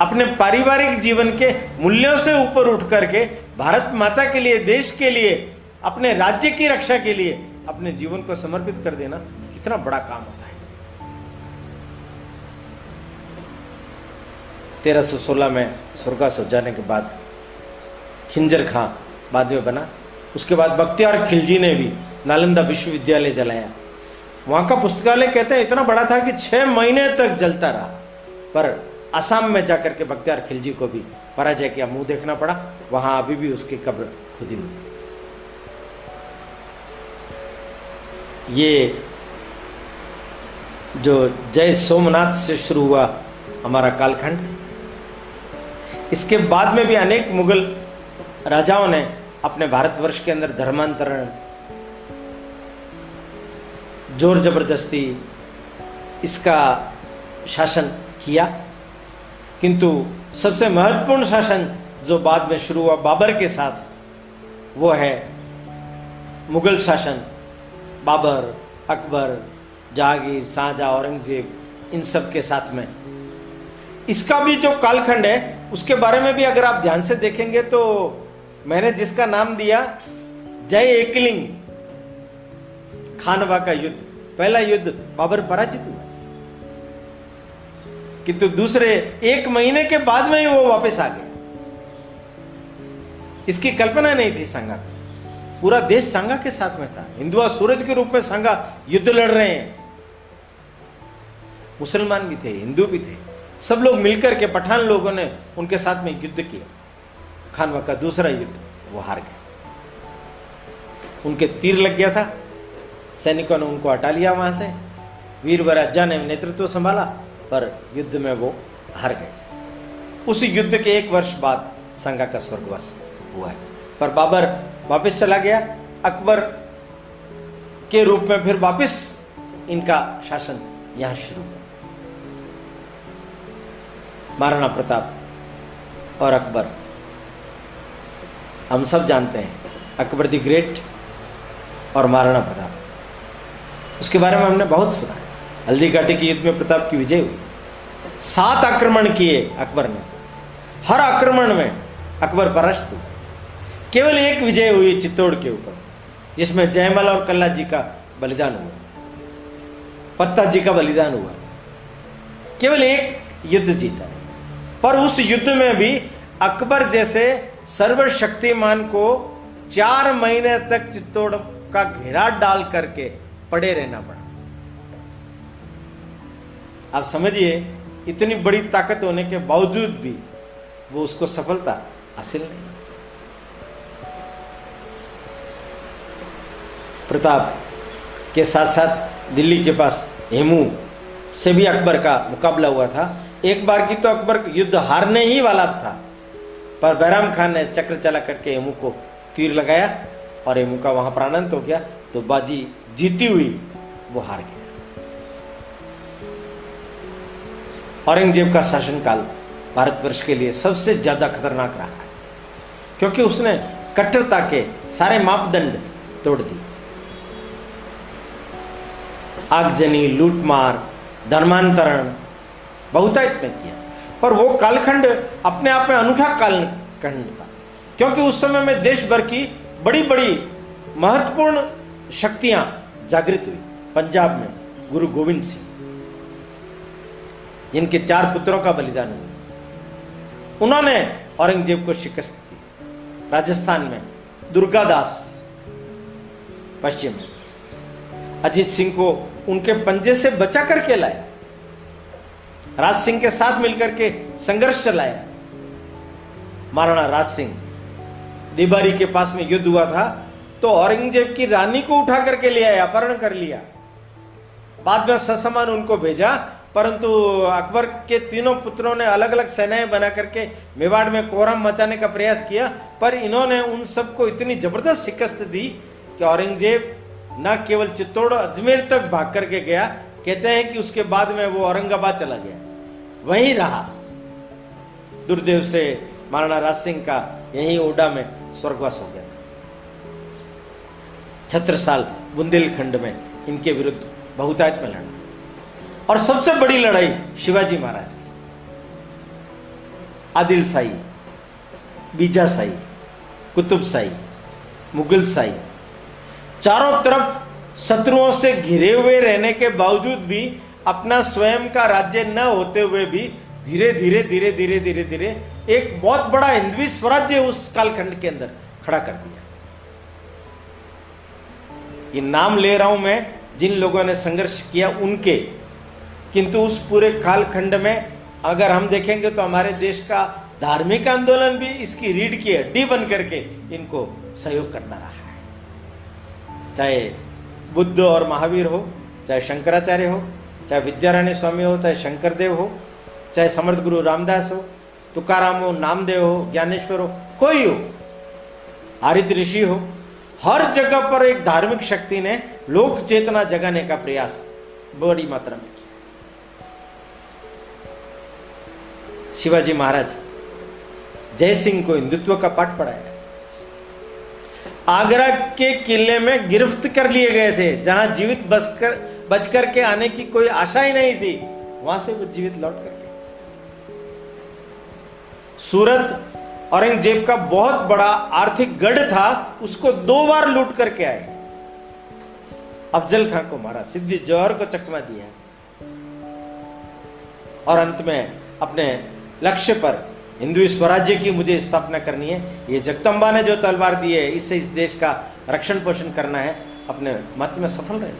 अपने पारिवारिक जीवन के मूल्यों से ऊपर उठ करके भारत माता के लिए, देश के लिए, अपने राज्य की रक्षा के लिए अपने जीवन को समर्पित कर देना कितना बड़ा काम होता है। 1316 में स्वर्गास हो जाने के बाद खिंजर खां बाद में बना। उसके बाद बख्तियार खिलजी ने भी नालंदा विश्वविद्यालय जलाया। वहाँ का पुस्तकालय कहते हैं, इतना बड़ा था कि छह महीने तक जलता रहा। पर असम में जाकर के बख्तियार खिलजी को भी पराजय किया। मुँह देखना पड़ा, वहाँ अभी भी उसकी कब्र खुदी हुई। ये जो जय सोमनाथ से शुरू हुआ हमारा कालखंड, इसके बाद में भी अनेक मुगल राजाओं ने अपने भारतवर्ष के अंदर धर्मांतरण ज़ोर ज़बरदस्ती इसका शासन किया। किंतु सबसे महत्वपूर्ण शासन जो बाद में शुरू हुआ बाबर के साथ, वो है मुगल शासन। बाबर, अकबर जहांगीर शाहजहा औरंगज़ेब, इन सब के साथ में। इसका भी जो कालखंड है, उसके बारे में भी अगर आप ध्यान से देखेंगे तो मैंने जिसका नाम दिया, जय एकलिंग। खानवा का युद्ध। पहला युद्ध बाबर पराजित हुआ। किंतु दूसरे एक महीने के बाद में ही वो वापस आ गए। इसकी कल्पना नहीं थी संगा पूरा देश संगा के साथ में था। हिंदुआ सूरज के रूप में संगा युद्ध लड़ रहे हैं। मुसलमान भी थे, हिंदू भी थे। सब लोग मिलकर के, पठान लोगों ने उनके साथ में युद्ध किया। खानवा का दूसरा युद्ध, वो हार गए। उनके तीर लग गया था। सैनिकों ने उनको हटा लिया वहाँ से। वीर वराजा ने नेतृत्व संभाला, पर युद्ध में वो हार गए। उस युद्ध के एक वर्ष बाद संगा का स्वर्गवास हुआ है। पर बाबर वापस चला गया। अकबर के रूप में फिर वापस इनका शासन यहाँ शुरू हुआ। महाराणा प्रताप और अकबर, हम सब जानते हैं अकबर द ग्रेट और महाराणा प्रताप। उसके बारे में हमने बहुत सुना हल्दी घाटी के युद्ध में प्रताप की विजय हुई। सात आक्रमण किए अकबर ने। हर आक्रमण में अकबर परास्त केवल एक विजय हुई चित्तौड़ के ऊपर, जिसमें जयमल और कल्ला जी का बलिदान हुआ। पत्ता जी का बलिदान हुआ। केवल एक युद्ध जीता। पर उस युद्ध में भी अकबर जैसे सर्वशक्तिमान को चार महीने तक चित्तौड़ का घेरा डाल करके पड़े रहना पड़ा। आप समझिए, इतनी बड़ी ताकत होने के बावजूद भी वो उसको सफलता हासिल नहीं। प्रताप के साथ साथ दिल्ली के पास हेमू से भी अकबर का मुकाबला हुआ था। एक बार की तो अकबर युद्ध हारने ही वाला था, पर बहराम खान ने चक्र चला करके हेमू को तीर लगाया और हेमू का वहाँ प्राणंत हो गया। तो बाजी जीती हुई, वो हार गया। औरंगज़ेब का शासनकाल भारतवर्ष के लिए सबसे ज़्यादा खतरनाक रहा है, क्योंकि उसने कट्टरता के सारे मापदंड तोड़ दिए। आगजनी, लूटमार, धर्मांतरण, बहुतायत में किया। पर वो कालखंड अपने आप में अनूठा कालखंड था, क्योंकि उस समय में देश भर की बड़ी बड़ी महत्वपूर्ण शक्तियाँ जागृत हुई। पंजाब में गुरु गोविंद सिंह। जिनके चार पुत्रों का बलिदान हुआ। उन्होंने औरंगज़ेब को शिकस्त दी। राजस्थान में दुर्गादास पश्चिम में। अजीत सिंह को उनके पंजे से बचा करके लाए राज सिंह के साथ मिलकर के संघर्ष चलाया। महाराणा राज सिंह, डिबारी के पास में युद्ध हुआ था। तो औरंगज़ेब की रानी को उठा करके ले आया, अपहरण कर लिया। बाद में ससमान उनको भेजा, परंतु अकबर के तीनों पुत्रों ने अलग अलग सेनाएँ बना करके मेवाड़ में कोहराम मचाने का प्रयास किया, पर इन्होंने उन सबको इतनी ज़बरदस्त शिकस्त दी कि औरंगज़ेब न केवल चित्तौड़, अजमेर तक भाग करके गया, कहते हैं कि उसके बाद में वो औरंगाबाद चला गया। वहीं रहा। दुर्देव से महाराणा राज सिंह का यही ओडा में स्वर्गवास हो गया। छत्रसाल बुंदेलखंड में इनके विरुद्ध बहुतायत में लड़ा और सबसे बड़ी लड़ाई शिवाजी महाराज की। आदिल साई, बीजा साई, कुतुब साई, मुगल साई। चारों तरफ़ शत्रुओं से घिरे हुए रहने के बावजूद भी अपना स्वयं का राज्य न होते हुए भी धीरे धीरे धीरे धीरे धीरे धीरे एक बहुत बड़ा हिंदवी स्वराज्य उस कालखंड के अंदर खड़ा कर दिया। ये नाम ले रहा हूँ मैं, जिन लोगों ने संघर्ष किया उनके। किंतु उस पूरे कालखंड में अगर हम देखेंगे तो हमारे देश का धार्मिक आंदोलन भी इसकी रीढ़ की हड्डी बन करके इनको सहयोग करता रहा है। चाहे बुद्ध और महावीर हो, चाहे शंकराचार्य हो, चाहे विद्यारायण स्वामी हो, चाहे शंकरदेव हो, चाहे समर्थ गुरु रामदास हो, तुकाराम हो, नामदेव हो, ज्ञानेश्वर हो, कोई हो, हरित ऋषि हो हर जगह पर एक धार्मिक शक्ति ने लोक चेतना जगाने का प्रयास बड़ी मात्रा में किया। शिवाजी महाराज, जय सिंह को हिंदुत्व का पाठ पढ़ाया। आगरा के किले में गिरफ्त कर लिए गए थे, जहाँ जीवित बचकर बचकर के आने की कोई आशा ही नहीं थी, वहाँ से वो जीवित लौट करके सूरत औरंगज़ेब का बहुत बड़ा आर्थिक गढ़ था, उसको दो बार लूट करके आए। अफजल खां को मारा, सिद्धि जौहर को चकमा दिया। और अंत में अपने लक्ष्य पर हिंदू स्वराज्य की मुझे स्थापना करनी है। ये जगदम्बा ने जो तलवार दी है, इससे इस देश का रक्षण पोषण करना है। अपने मत में सफल रहे।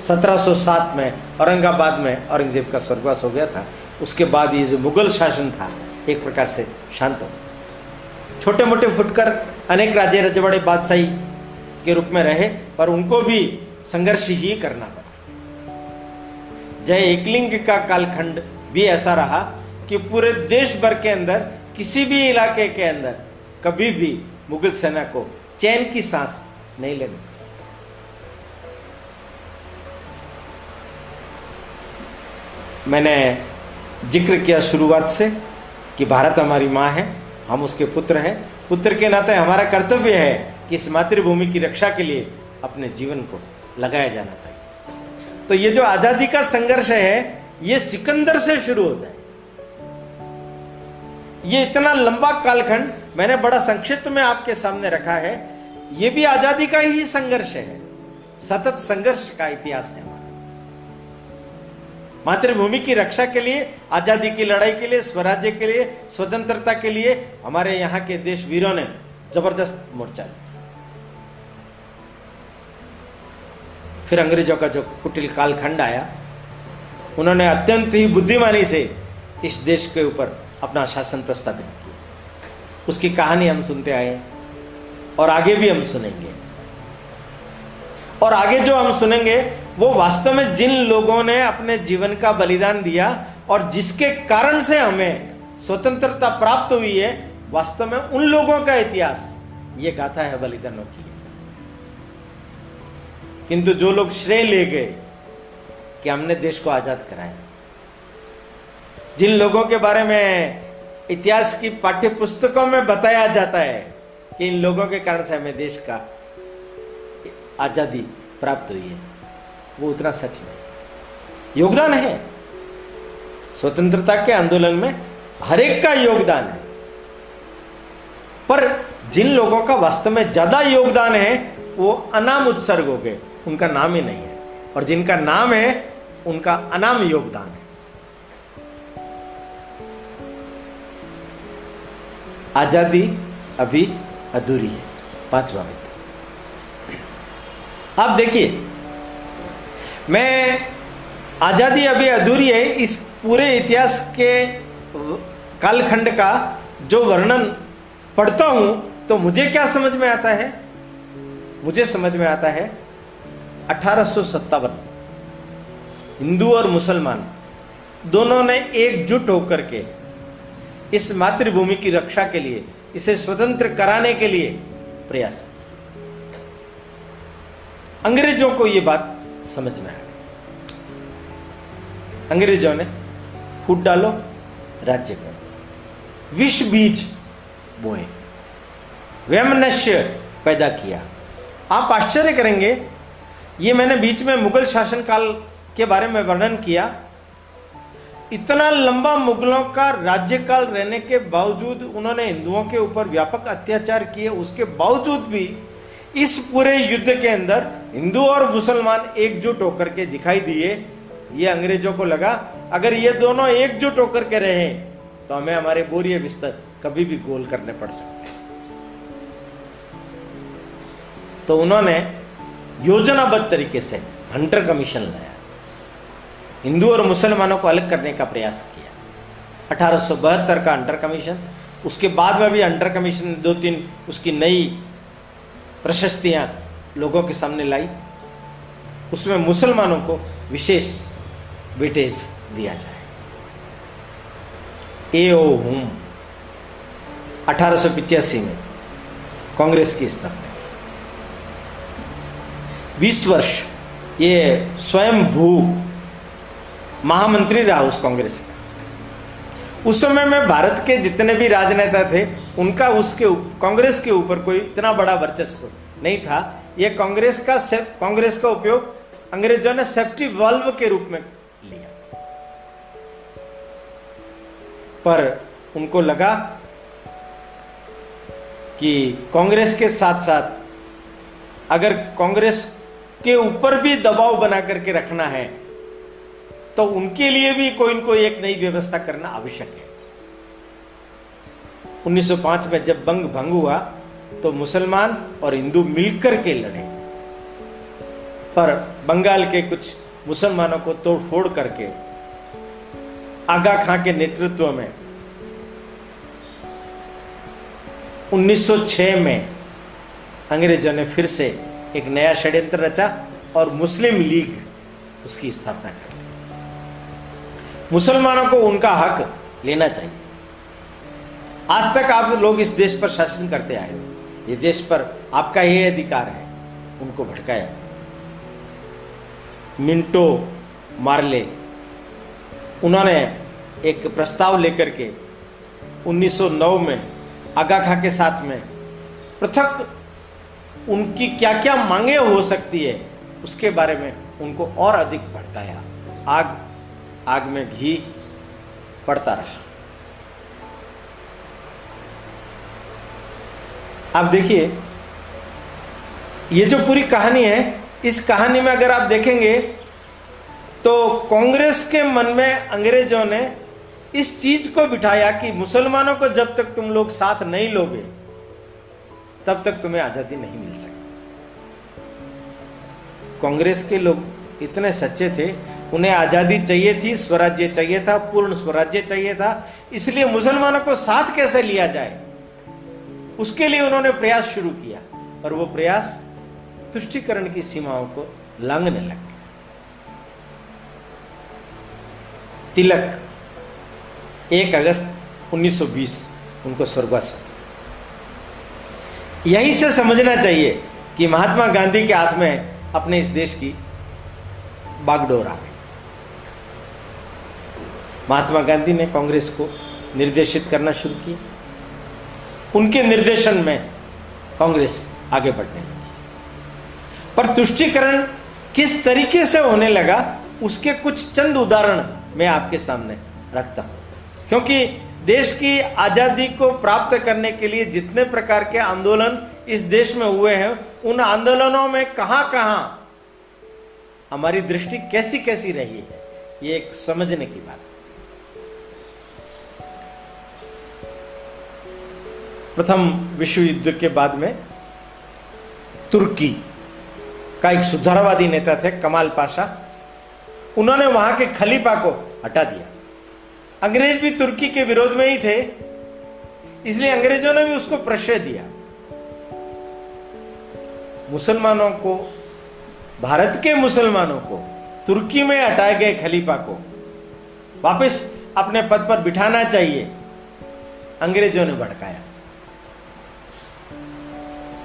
1707 में औरंगाबाद में औरंगज़ेब का स्वर्गवास हो गया था। उसके बाद ये जो मुगल शासन था एक प्रकार से शांत हो। छोटे मोटे फुटकर अनेक राजे रजवाड़े बादशाही के रूप में रहे, पर उनको भी संघर्ष ही करना पड़ा। जय एकलिंग का कालखंड भी ऐसा रहा कि पूरे देश भर के अंदर, किसी भी इलाके के अंदर, कभी भी मुगल सेना को चैन की सांस नहीं लेनी। मैंने ज़िक्र किया शुरुआत से। कि भारत हमारी माँ है, हम उसके पुत्र हैं। पुत्र के नाते हमारा कर्तव्य है कि इस मातृभूमि की रक्षा के लिए अपने जीवन को लगाया जाना चाहिए। तो ये जो आज़ादी का संघर्ष है, ये सिकंदर से शुरू होता है। ये इतना लंबा कालखंड मैंने बड़ा संक्षिप्त में आपके सामने रखा है। ये भी आज़ादी का ही संघर्ष है, सतत संघर्ष का इतिहास है। मातृभूमि की रक्षा के लिए, आज़ादी की लड़ाई के लिए, स्वराज्य के लिए, स्वतंत्रता के लिए हमारे यहाँ के देश वीरों ने ज़बरदस्त मोर्चा लिया। फिर अंग्रेज़ों का जो कुटिल कालखंड आया, उन्होंने अत्यंत ही बुद्धिमानी से इस देश के ऊपर अपना शासन प्रस्तावित किया। उसकी कहानी हम सुनते आए और आगे भी हम सुनेंगे। और आगे जो हम सुनेंगे वो वास्तव में जिन लोगों ने अपने जीवन का बलिदान दिया और जिसके कारण से हमें स्वतंत्रता प्राप्त हुई है, वास्तव में उन लोगों का इतिहास, ये गाथा है बलिदानों की। किंतु जो लोग श्रेय ले गए कि हमने देश को आज़ाद कराया, जिन लोगों के बारे में इतिहास की पाठ्य पुस्तकों में बताया जाता है कि इन लोगों के कारण से हमें देश का आज़ादी प्राप्त हुई है। वो उतना सच नहीं। योगदान है। स्वतंत्रता के आंदोलन में हर एक का योगदान है। पर जिन लोगों का वास्तव में ज़्यादा योगदान है, वो अनाम उत्सर्ग हो गए। उनका नाम ही नहीं है। और जिनका नाम है, उनका अनाम योगदान है। आज़ादी अभी अधूरी है। पांचवा मित्र आप देखिए मैं आज़ादी अभी अधूरी है। इस पूरे इतिहास के कालखंड का जो वर्णन पढ़ता हूँ तो मुझे क्या समझ में आता है? मुझे समझ में आता है अठारह सौ सत्तावन। हिंदू और मुसलमान दोनों ने एकजुट होकर के इस मातृभूमि की रक्षा के लिए, इसे स्वतंत्र कराने के लिए प्रयास अंग्रेज़ों को यह बात समझ में आ गई अंग्रेज़ों ने फूट डालो, राज्य करो। विष बीज बोए। वैमनश्य पैदा किया। आप आश्चर्य करेंगे, ये मैंने बीच में मुगल शासनकाल के बारे में वर्णन किया। इतना लंबा मुगलों का राज्यकाल रहने के बावजूद उन्होंने हिंदुओं के ऊपर व्यापक अत्याचार किए, उसके बावजूद भी इस पूरे युद्ध के अंदर हिंदू और मुसलमान एकजुट होकर के दिखाई दिए। ये अंग्रेज़ों को लगा, अगर ये दोनों एकजुट होकर के रहे तो हमें हमारे बोरिय बिस्तर कभी भी गोल करने पड़ सकते तो उन्होंने योजनाबद्ध तरीके से हंटर कमीशन लाया। हिंदू और मुसलमानों को अलग करने का प्रयास किया। अठारह सौ बहत्तर का अंडर कमीशन, उसके बाद में भी अंडर कमीशन दो तीन उसकी नई प्रशस्तियाँ लोगों के सामने लाई। उसमें मुसलमानों को विशेष वेटेज दिया जाए। ए ओ हुम, अठारह में कांग्रेस की स्थापना की। बीस वर्ष ये स्वयं भू महामंत्री रहा उस कांग्रेस का। उस समय में भारत के जितने भी राजनेता थे, उनका उसके कांग्रेस के ऊपर कोई इतना बड़ा वर्चस्व नहीं था। यह कांग्रेस का कांग्रेस का उपयोग अंग्रेज़ों ने सेफ्टी वाल्व के रूप में लिया। पर उनको लगा कि कांग्रेस के साथ साथ अगर कांग्रेस के ऊपर भी दबाव बना करके रखना है तो उनके लिए भी कोई न कोई एक नई व्यवस्था करना आवश्यक है। 1905 में जब बंग भंग हुआ तो मुसलमान और हिंदू मिलकर के लड़े। पर बंगाल के कुछ मुसलमानों को तोड़फोड़ करके आगा खां के नेतृत्व में 1906 में अंग्रेज़ों ने फिर से एक नया षड्यंत्र रचा और मुस्लिम लीग उसकी स्थापना कर मुसलमानों को उनका हक लेना चाहिए। आज तक आप लोग इस देश पर शासन करते आए ये देश पर आपका ही अधिकार है। उनको भड़काया। मिंटो मार्ले उन्होंने एक प्रस्ताव लेकर के 1909 में आगा खा के साथ में पृथक उनकी क्या क्या मांगे हो सकती है, उसके बारे में उनको और अधिक भड़काया। आग आग में घी पड़ता रहा। आप देखिए, ये जो पूरी कहानी है, इस कहानी में अगर आप देखेंगे तो कांग्रेस के मन में अंग्रेज़ों ने इस चीज़ को बिठाया कि मुसलमानों को जब तक तुम लोग साथ नहीं लोगे, तब तक तुम्हें आज़ादी नहीं मिल सकती। कांग्रेस के लोग इतने सच्चे थे उन्हें आज़ादी चाहिए थी, स्वराज्य चाहिए था, पूर्ण स्वराज्य चाहिए था। इसलिए मुसलमानों को साथ कैसे लिया जाए? उसके लिए उन्होंने प्रयास शुरू किया और वो प्रयास तुष्टिकरण की सीमाओं को लांघने लग गया तिलक, एक अगस्त 1920 उनको स्वर्गवास हो यहीं से समझना चाहिए कि महात्मा गांधी के हाथ में अपने इस देश की बागडोर आ गई। महात्मा गांधी ने कांग्रेस को निर्देशित करना शुरू किया। उनके निर्देशन में कांग्रेस आगे बढ़ने लगी। पर तुष्टिकरण किस तरीके से होने लगा, उसके कुछ चंद उदाहरण मैं आपके सामने रखता हूँ। क्योंकि देश की आज़ादी को प्राप्त करने के लिए जितने प्रकार के आंदोलन इस देश में हुए हैं, उन आंदोलनों में कहाँ कहाँ हमारी दृष्टि कैसी कैसी रही है, ये एक समझने की बात प्रथम विश्व युद्ध के बाद में तुर्की का एक सुधारवादी नेता थे, कमाल पाशा। उन्होंने वहाँ के खलीफा को हटा दिया। अंग्रेज़ भी तुर्की के विरोध में ही थे, इसलिए अंग्रेज़ों ने भी उसको प्रश्रय दिया। मुसलमानों को, भारत के मुसलमानों को, तुर्की में हटाए गए खलीफा को वापस अपने पद पर बिठाना चाहिए, अंग्रेज़ों ने भड़काया।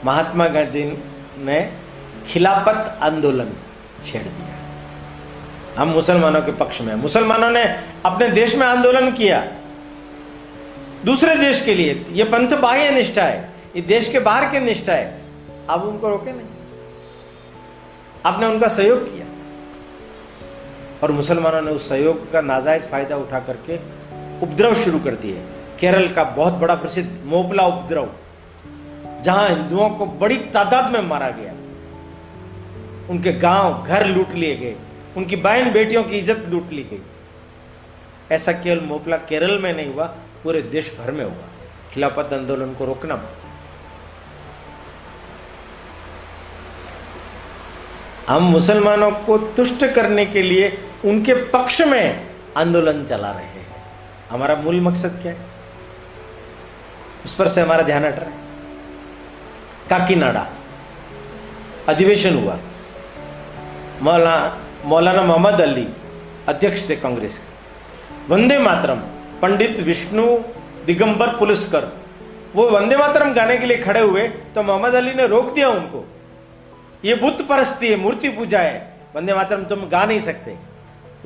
महात्मा गांधी ने खिलाफत आंदोलन छेड़ दिया। हम मुसलमानों के पक्ष में मुसलमानों ने अपने देश में आंदोलन किया। दूसरे देश के लिए, ये पंथ बाह्य निष्ठा है, ये देश के बाहर की निष्ठा है। अब उनको रोके नहीं। आपने उनका सहयोग किया। और मुसलमानों ने उस सहयोग का नाजायज फ़ायदा उठा करके उपद्रव शुरू कर दिए। केरल का बहुत बड़ा प्रसिद्ध, मोपला उपद्रव। जहाँ हिंदुओं को बड़ी तादाद में मारा गया। उनके गाँव घर लूट लिए गए। उनकी बहन बेटियों की इज़्ज़त लूट ली गई। ऐसा केवल मोपला केरल में नहीं हुआ, पूरे देश भर में हुआ। खिलाफत आंदोलन को रोकना हम मुसलमानों को तुष्ट करने के लिए उनके पक्ष में आंदोलन चला रहे हैं। हमारा मूल मकसद क्या है? उस पर से हमारा ध्यान हट रहा है। काकीनाडा। अधिवेशन हुआ। मौला, मौलाना मोहम्मद अली अध्यक्ष थे कांग्रेस के। वंदे मातरम, पंडित विष्णु दिगंबर पुलिसकर, वो वंदे मातरम गाने के लिए खड़े हुए तो मोहम्मद अली ने रोक दिया उनको। ये बुत परस्ती है मूर्ति पूजा है। वंदे मातरम, तुम गा नहीं सकते।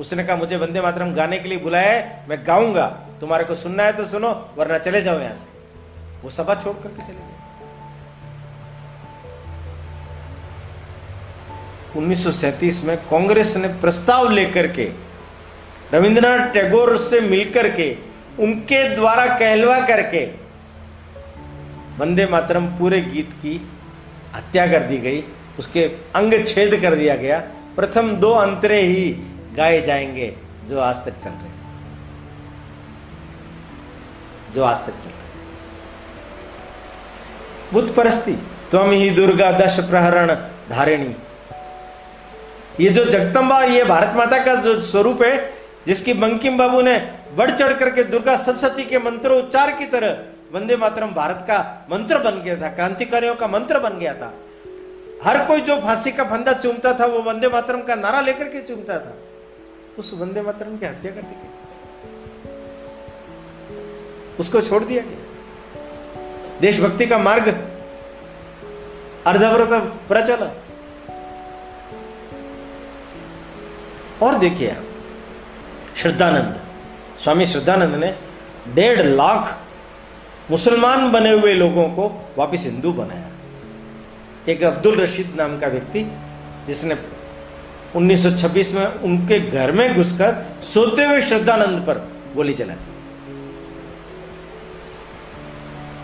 उसने कहा, मुझे वंदे मातरम गाने के लिए बुलाया है, मैं गाऊँगा। तुम्हारे को सुनना है तो सुनो, वरना चले जाओ यहाँ से। वो सभा छोड़ करके चले गए। 1937 में कांग्रेस ने प्रस्ताव लेकर के, रविंद्रनाथ टैगोर से मिलकर के, उनके द्वारा कहलवा करके, वंदे मातरम पूरे गीत की हत्या कर दी गई। उसके अंग छेद कर दिया गया। प्रथम दो अंतरे ही गाए जाएँगे जो आज तक चल रहे जो आज तक चल रहे बुद्ध परस्ती तुम ही दुर्गा दश प्रहरण धारिणी। ये जो जगदम्बा ये भारत माता का जो स्वरूप है, जिसकी बंकिम बाबू ने बढ़ चढ़ करके दुर्गा सप्तती के मंत्रोच्चार की तरह वंदे मातरम भारत का मंत्र बन गया था, क्रांतिकारियों का मंत्र बन गया था। हर कोई जो फांसी का फंदा चूमता था, वो वंदे मातरम का नारा लेकर के चूमता था। उस वंदे मातरम की हत्या कर दी गई उसको छोड़ दिया गया। देशभक्ति का मार्ग अर्धव्रत प्रचल और देखिए आप श्रद्धानंद। स्वामी श्रद्धानंद ने डेढ़ लाख मुसलमान बने हुए लोगों को वापस हिंदू बनाया। एक अब्दुल रशीद नाम का व्यक्ति, जिसने 1926 में उनके घर में घुसकर सोते हुए श्रद्धानंद पर गोली चला दी।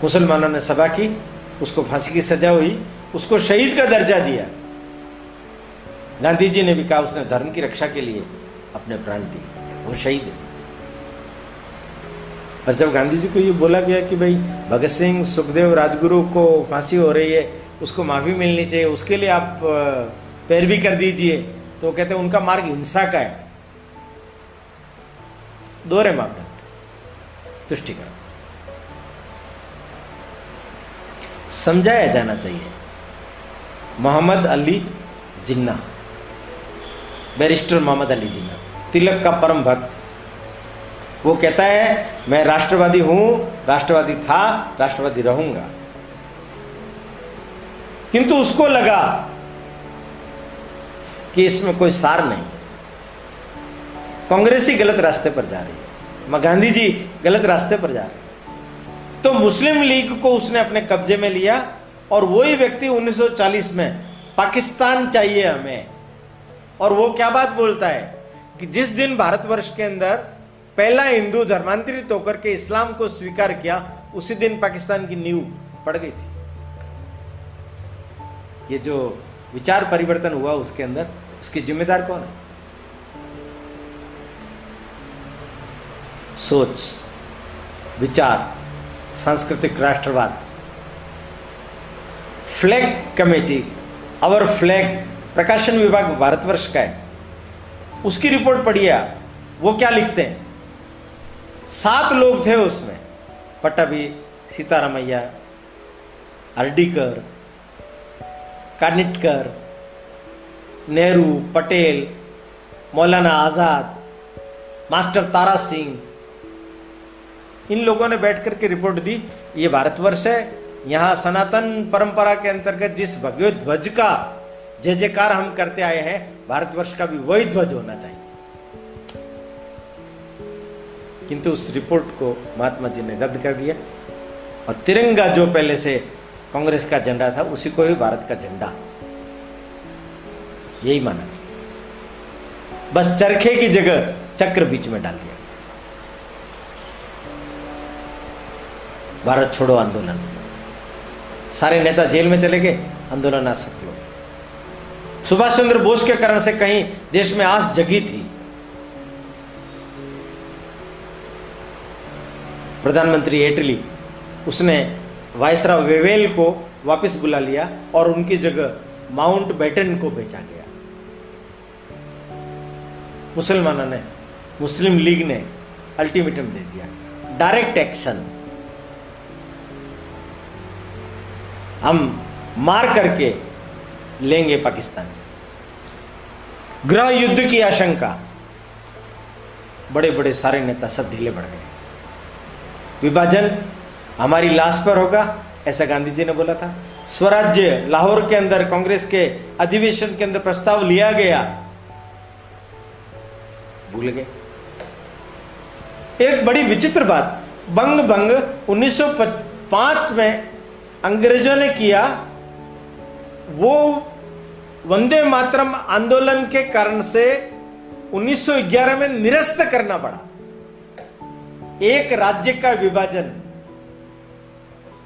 मुसलमानों ने सभा की, उसको फांसी की सजा हुई, उसको शहीद का दर्जा दिया। गांधी जी ने भी कहा, उसने धर्म की रक्षा के लिए अपने प्राण दिए। वो शहीद और जब गांधी जी को ये बोला गया कि भाई, भगत सिंह सुखदेव राजगुरु को फांसी हो रही है, उसको माफ़ी मिलनी चाहिए, उसके लिए आप पैरवी कर दीजिए तो कहते हैं, उनका मार्ग हिंसा का है। दोहरे मापदंड। तुष्टिकरण समझाया जाना चाहिए। मोहम्मद अली जिन्ना। बैरिस्टर मोहम्मद अली जिन्ना तिलक का परम भक्त। वो कहता है, मैं राष्ट्रवादी हूँ, राष्ट्रवादी था, राष्ट्रवादी रहूँगा। किंतु उसको लगा कि इसमें कोई सार नहीं। कांग्रेस ही गलत रास्ते पर जा रही है। गांधी जी गलत रास्ते पर जा रहे तो मुस्लिम लीग को उसने अपने कब्जे में लिया और वही व्यक्ति 1940 में, पाकिस्तान चाहिए हमें। और वो क्या बात बोलता है कि जिस दिन भारतवर्ष के अंदर पहला हिंदू धर्मांतरित होकर के इस्लाम को स्वीकार किया, उसी दिन पाकिस्तान की नींव पड़ गई थी। ये जो विचार परिवर्तन हुआ उसके अंदर, उसके जिम्मेदार कौन है? सोच, विचार, सांस्कृतिक राष्ट्रवाद। फ्लैग कमेटी अवर फ्लैग प्रकाशन विभाग भारतवर्ष का है। उसकी रिपोर्ट पढ़िए आप। वो क्या लिखते हैं? सात लोग थे उसमें। पट्टाभी, सीतारामैया अर्डीकर कानिटकर, नेहरू, पटेल, मौलाना आज़ाद, मास्टर तारा सिंह। इन लोगों ने बैठ करके रिपोर्ट दी, ये भारतवर्ष है, यहाँ सनातन परंपरा के अंतर्गत जिस भगवत ध्वज का जय जयकार हम करते आए हैं, भारतवर्ष का भी वही ध्वज होना चाहिए। किंतु उस रिपोर्ट को महात्मा जी ने रद्द कर दिया। और तिरंगा जो पहले से कांग्रेस का झंडा था, उसी को ही भारत का झंडा। यही माना। बस चरखे की जगह चक्र बीच में डाल दिया। भारत छोड़ो आंदोलन। सारे नेता जेल में चले गए, आंदोलन आ सकते। सुभाष चंद्र बोस के कारण से कहीं देश में आस जगी थी। प्रधानमंत्री एटली, उसने वायसराव वेवेल को वापस बुला लिया और उनकी जगह माउंट बैटन को भेजा गया। मुसलमानों ने, मुस्लिम लीग ने अल्टीमेटम दे दिया। Direct action. हम मार करके लेंगे पाकिस्तान। गृह युद्ध की आशंका। बड़े बड़े सारे नेता सब ढीले बढ़ गए। विभाजन हमारी लाश पर होगा, ऐसा गांधी जी ने बोला था। स्वराज्य लाहौर के अंदर, कांग्रेस के अधिवेशन के अंदर प्रस्ताव लिया गया। भूल गए। एक बड़ी विचित्र बात बंग भंग 1905 में अंग्रेज़ों ने किया, वो वंदे मातरम आंदोलन के कारण से 1911 में निरस्त करना पड़ा। एक राज्य का विभाजन,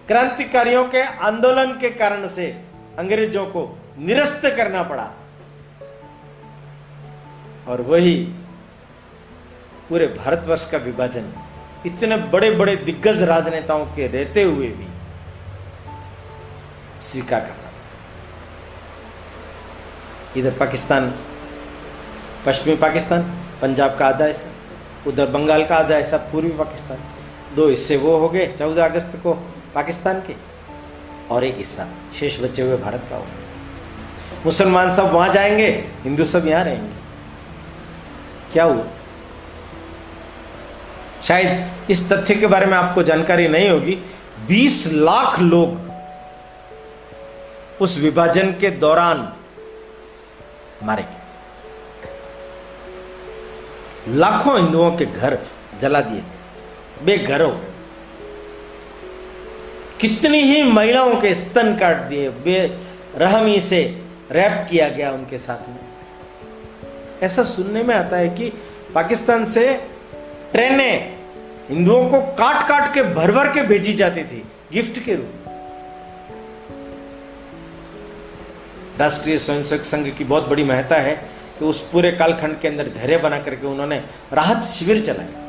क्रांतिकारियों के आंदोलन के कारण से अंग्रेज़ों को निरस्त करना पड़ा। और वही पूरे भारतवर्ष का विभाजन, इतने बड़े बड़े दिग्गज राजनेताओं के रहते हुए भी स्वीकार करना इधर पाकिस्तान, पश्चिमी पाकिस्तान, पंजाब का आधा हिस्सा, उधर बंगाल का आधा हिस्सा, पूर्वी पाकिस्तान। दो हिस्से वो हो गए चौदह अगस्त को पाकिस्तान के, और एक हिस्सा शेष बचे हुए भारत का होगा। मुसलमान सब वहाँ जाएँगे, हिंदू सब यहाँ रहेंगे। क्या हुआ? शायद इस तथ्य के बारे में आपको जानकारी नहीं होगी 20 लाख लोग उस विभाजन के दौरान मारे गए लाखों हिंदुओं के घर जला दिए बेघर। गए कितनी ही महिलाओं के स्तन काट दिए। बेरहमी से रैप किया गया उनके साथ में। ऐसा सुनने में आता है कि पाकिस्तान से ट्रेनें हिंदुओं को काट काट के भर भर के भेजी जाती थी, गिफ्ट के रूप राष्ट्रीय स्वयंसेवक संघ की बहुत बड़ी महत्ता है कि उस पूरे कालखंड के अंदर धैर्य बना करके उन्होंने राहत शिविर चलाए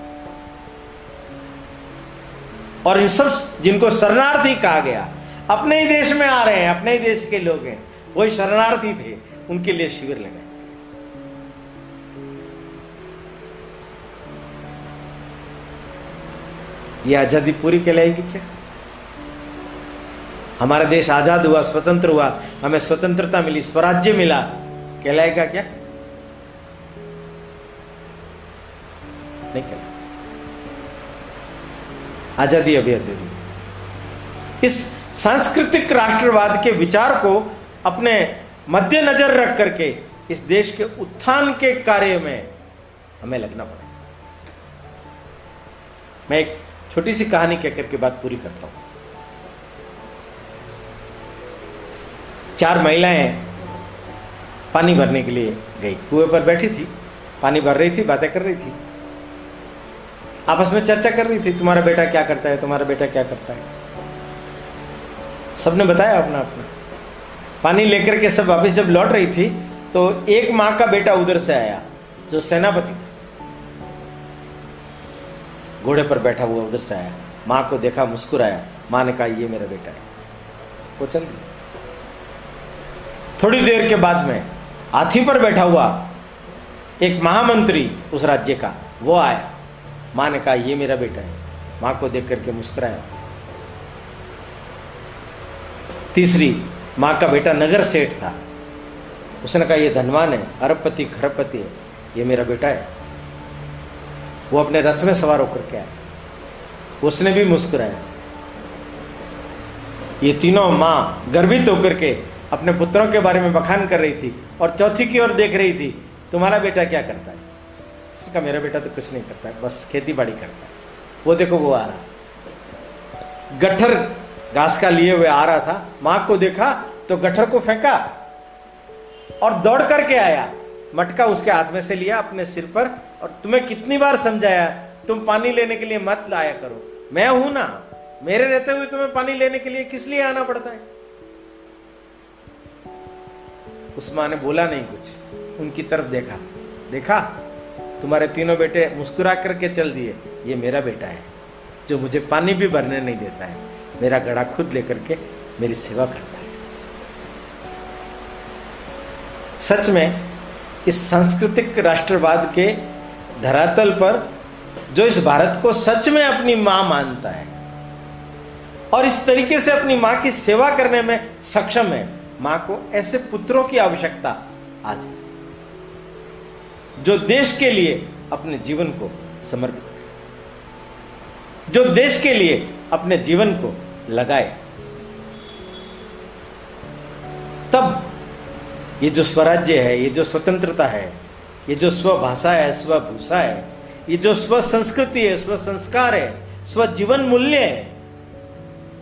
और इन सब जिनको शरणार्थी कहा गया, अपने ही देश में आ रहे हैं, अपने ही देश के लोग हैं, वही शरणार्थी थे, उनके लिए शिविर लगाए। ये आज़ादी पूरी कहलाएगी क्या? हमारा देश आज़ाद हुआ, स्वतंत्र हुआ, हमें स्वतंत्रता मिली, स्वराज्य मिला। कहलाएगा क्या? नहीं कहला। आज़ादी अभी अधूरी इस सांस्कृतिक राष्ट्रवाद के विचार को अपने मद्देनजर रख करके इस देश के उत्थान के कार्य में हमें लगना पड़ेगा मैं एक छोटी सी कहानी कहकर के बात पूरी करता हूँ। चार महिलाएँ पानी भरने के लिए गई। कुएँ पर बैठी थी, पानी भर रही थी, बातें कर रही थी। आपस में चर्चा कर रही थी, तुम्हारा बेटा क्या करता है, तुम्हारा बेटा क्या करता है। सबने बताया अपना अपना। पानी लेकर के सब वापस जब लौट रही थी तो एक माँ का बेटा उधर से आया, जो सेनापति था। घोड़े पर बैठा हुआ उधर से आया। माँ को देखा, मुस्कुराया। माँ ने कहा, ये मेरा बेटा है। वो चल गया। थोड़ी देर के बाद में हाथी पर बैठा हुआ एक महामंत्री उस राज्य का, वो आया। माँ ने कहा, ये मेरा बेटा है। माँ को देख करके मुस्कुराया। तीसरी, माँ का बेटा नगर सेठ था। उसने कहा, ये धनवान है, अरबपति, खरबपति है, ये मेरा बेटा है। वो अपने रथ में सवार होकर के आया। उसने भी मुस्कुराया। ये तीनों माँ गर्वित होकर के अपने पुत्रों के बारे में बखान कर रही थी और चौथी की ओर देख रही थी, तुम्हारा बेटा क्या करता है? इसने कहा, मेरा बेटा तो कुछ नहीं करता है बस खेती बाड़ी करता है। वो देखो, वो आ रहा। गट्ठर घास का लिए हुए आ रहा था, माँ को देखा तो गट्ठर को फेंका और दौड़ करके आया। मटका उसके हाथ में से लिया अपने सिर पर और तुम्हें कितनी बार समझाया, तुम पानी लेने के लिए मत लाया करो। मैं हूँ ना, मेरे रहते हुए तुम्हें पानी लेने के लिए किस लिए आना पड़ता है? उस माँ ने बोला नहीं कुछ। उनकी तरफ़ देखा। देखा? तुम्हारे तीनों बेटे मुस्कुरा करके चल दिए। ये मेरा बेटा है, जो मुझे पानी भी भरने नहीं देता है। मेरा घड़ा खुद लेकर के मेरी सेवा करता है। सच में, इस सांस्कृतिक राष्ट्रवाद के धरातल पर, जो इस भारत को सच में अपनी माँ मानता है, और इस तरीके से अपनी माँ की सेवा करने में सक्षम है माँ को ऐसे पुत्रों की आवश्यकता आज जो देश के लिए अपने जीवन को समर्पित करे, जो देश के लिए अपने जीवन को लगाए। तब ये जो स्वराज्य है, ये जो स्वतंत्रता है, ये जो स्वभाषा है स्वभूषा है, ये जो स्व संस्कृति है, स्व संस्कार है, स्व जीवन मूल्य है,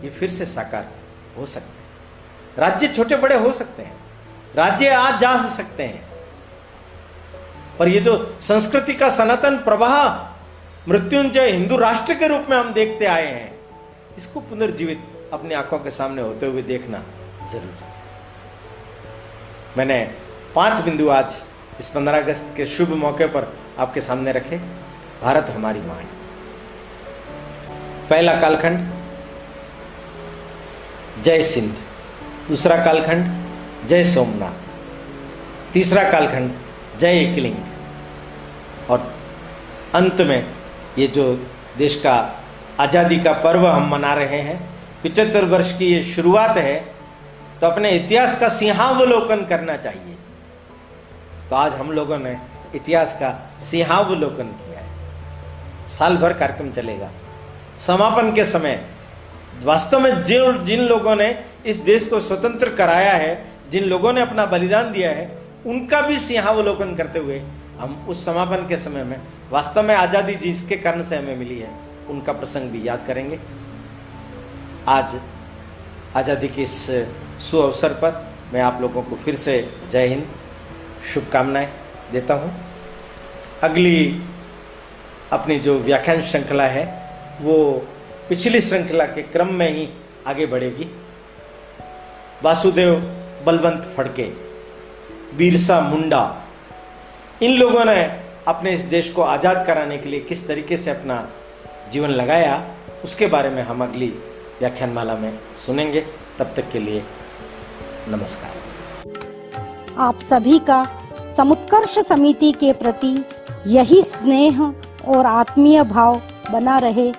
ये फिर से साकार हो सकता हैं। राज्य छोटे बड़े हो सकते हैं। राज्य आज जा सकते हैं। पर ये जो संस्कृति का सनातन प्रवाह, मृत्युंजय हिंदू राष्ट्र के रूप में हम देखते आए हैं, इसको पुनर्जीवित अपनी आँखों के सामने होते हुए देखना ज़रूरी मैंने पाँच बिंदु आज इस पंद्रह अगस्त के शुभ मौके पर आपके सामने रखे। भारत हमारी माँ पहला कालखंड, जय सिंध। दूसरा कालखंड जय सोमनाथ। तीसरा कालखंड जय एकलिंग। और अंत में ये जो देश का आज़ादी का पर्व हम मना रहे हैं, पिचहत्तर वर्ष की ये शुरुआत है तो अपने इतिहास का सिंहावलोकन करना चाहिए। तो आज हम लोगों ने इतिहास का सिंहावलोकन किया है। साल भर कार्यक्रम चलेगा। समापन के समय वास्तव में जिन जिन लोगों ने इस देश को स्वतंत्र कराया है, जिन लोगों ने अपना बलिदान दिया है, उनका भी सिंहावलोकन करते हुए हम उस समापन के समय में, वास्तव में आज़ादी जिसके कारण से हमें मिली है, उनका प्रसंग भी याद करेंगे। आज आज़ादी के इस सु अवसर पर मैं आप लोगों को फिर से जय हिंद, शुभकामनाएँ देता हूँ। अगली अपनी जो व्याख्यान श्रृंखला है, वो पिछली श्रृंखला के क्रम में ही आगे बढ़ेगी। वासुदेव बलवंत फड़के, बिरसा मुंडा। इन लोगों ने अपने इस देश को आज़ाद कराने के लिए किस तरीके से अपना जीवन लगाया, उसके बारे में हम अगली व्याख्यानमाला में सुनेंगे। तब तक के लिए नमस्कार। आप सभी का समुत्कर्ष समिति के प्रति यही स्नेह और आत्मीय भाव बना रहे।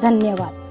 धन्यवाद।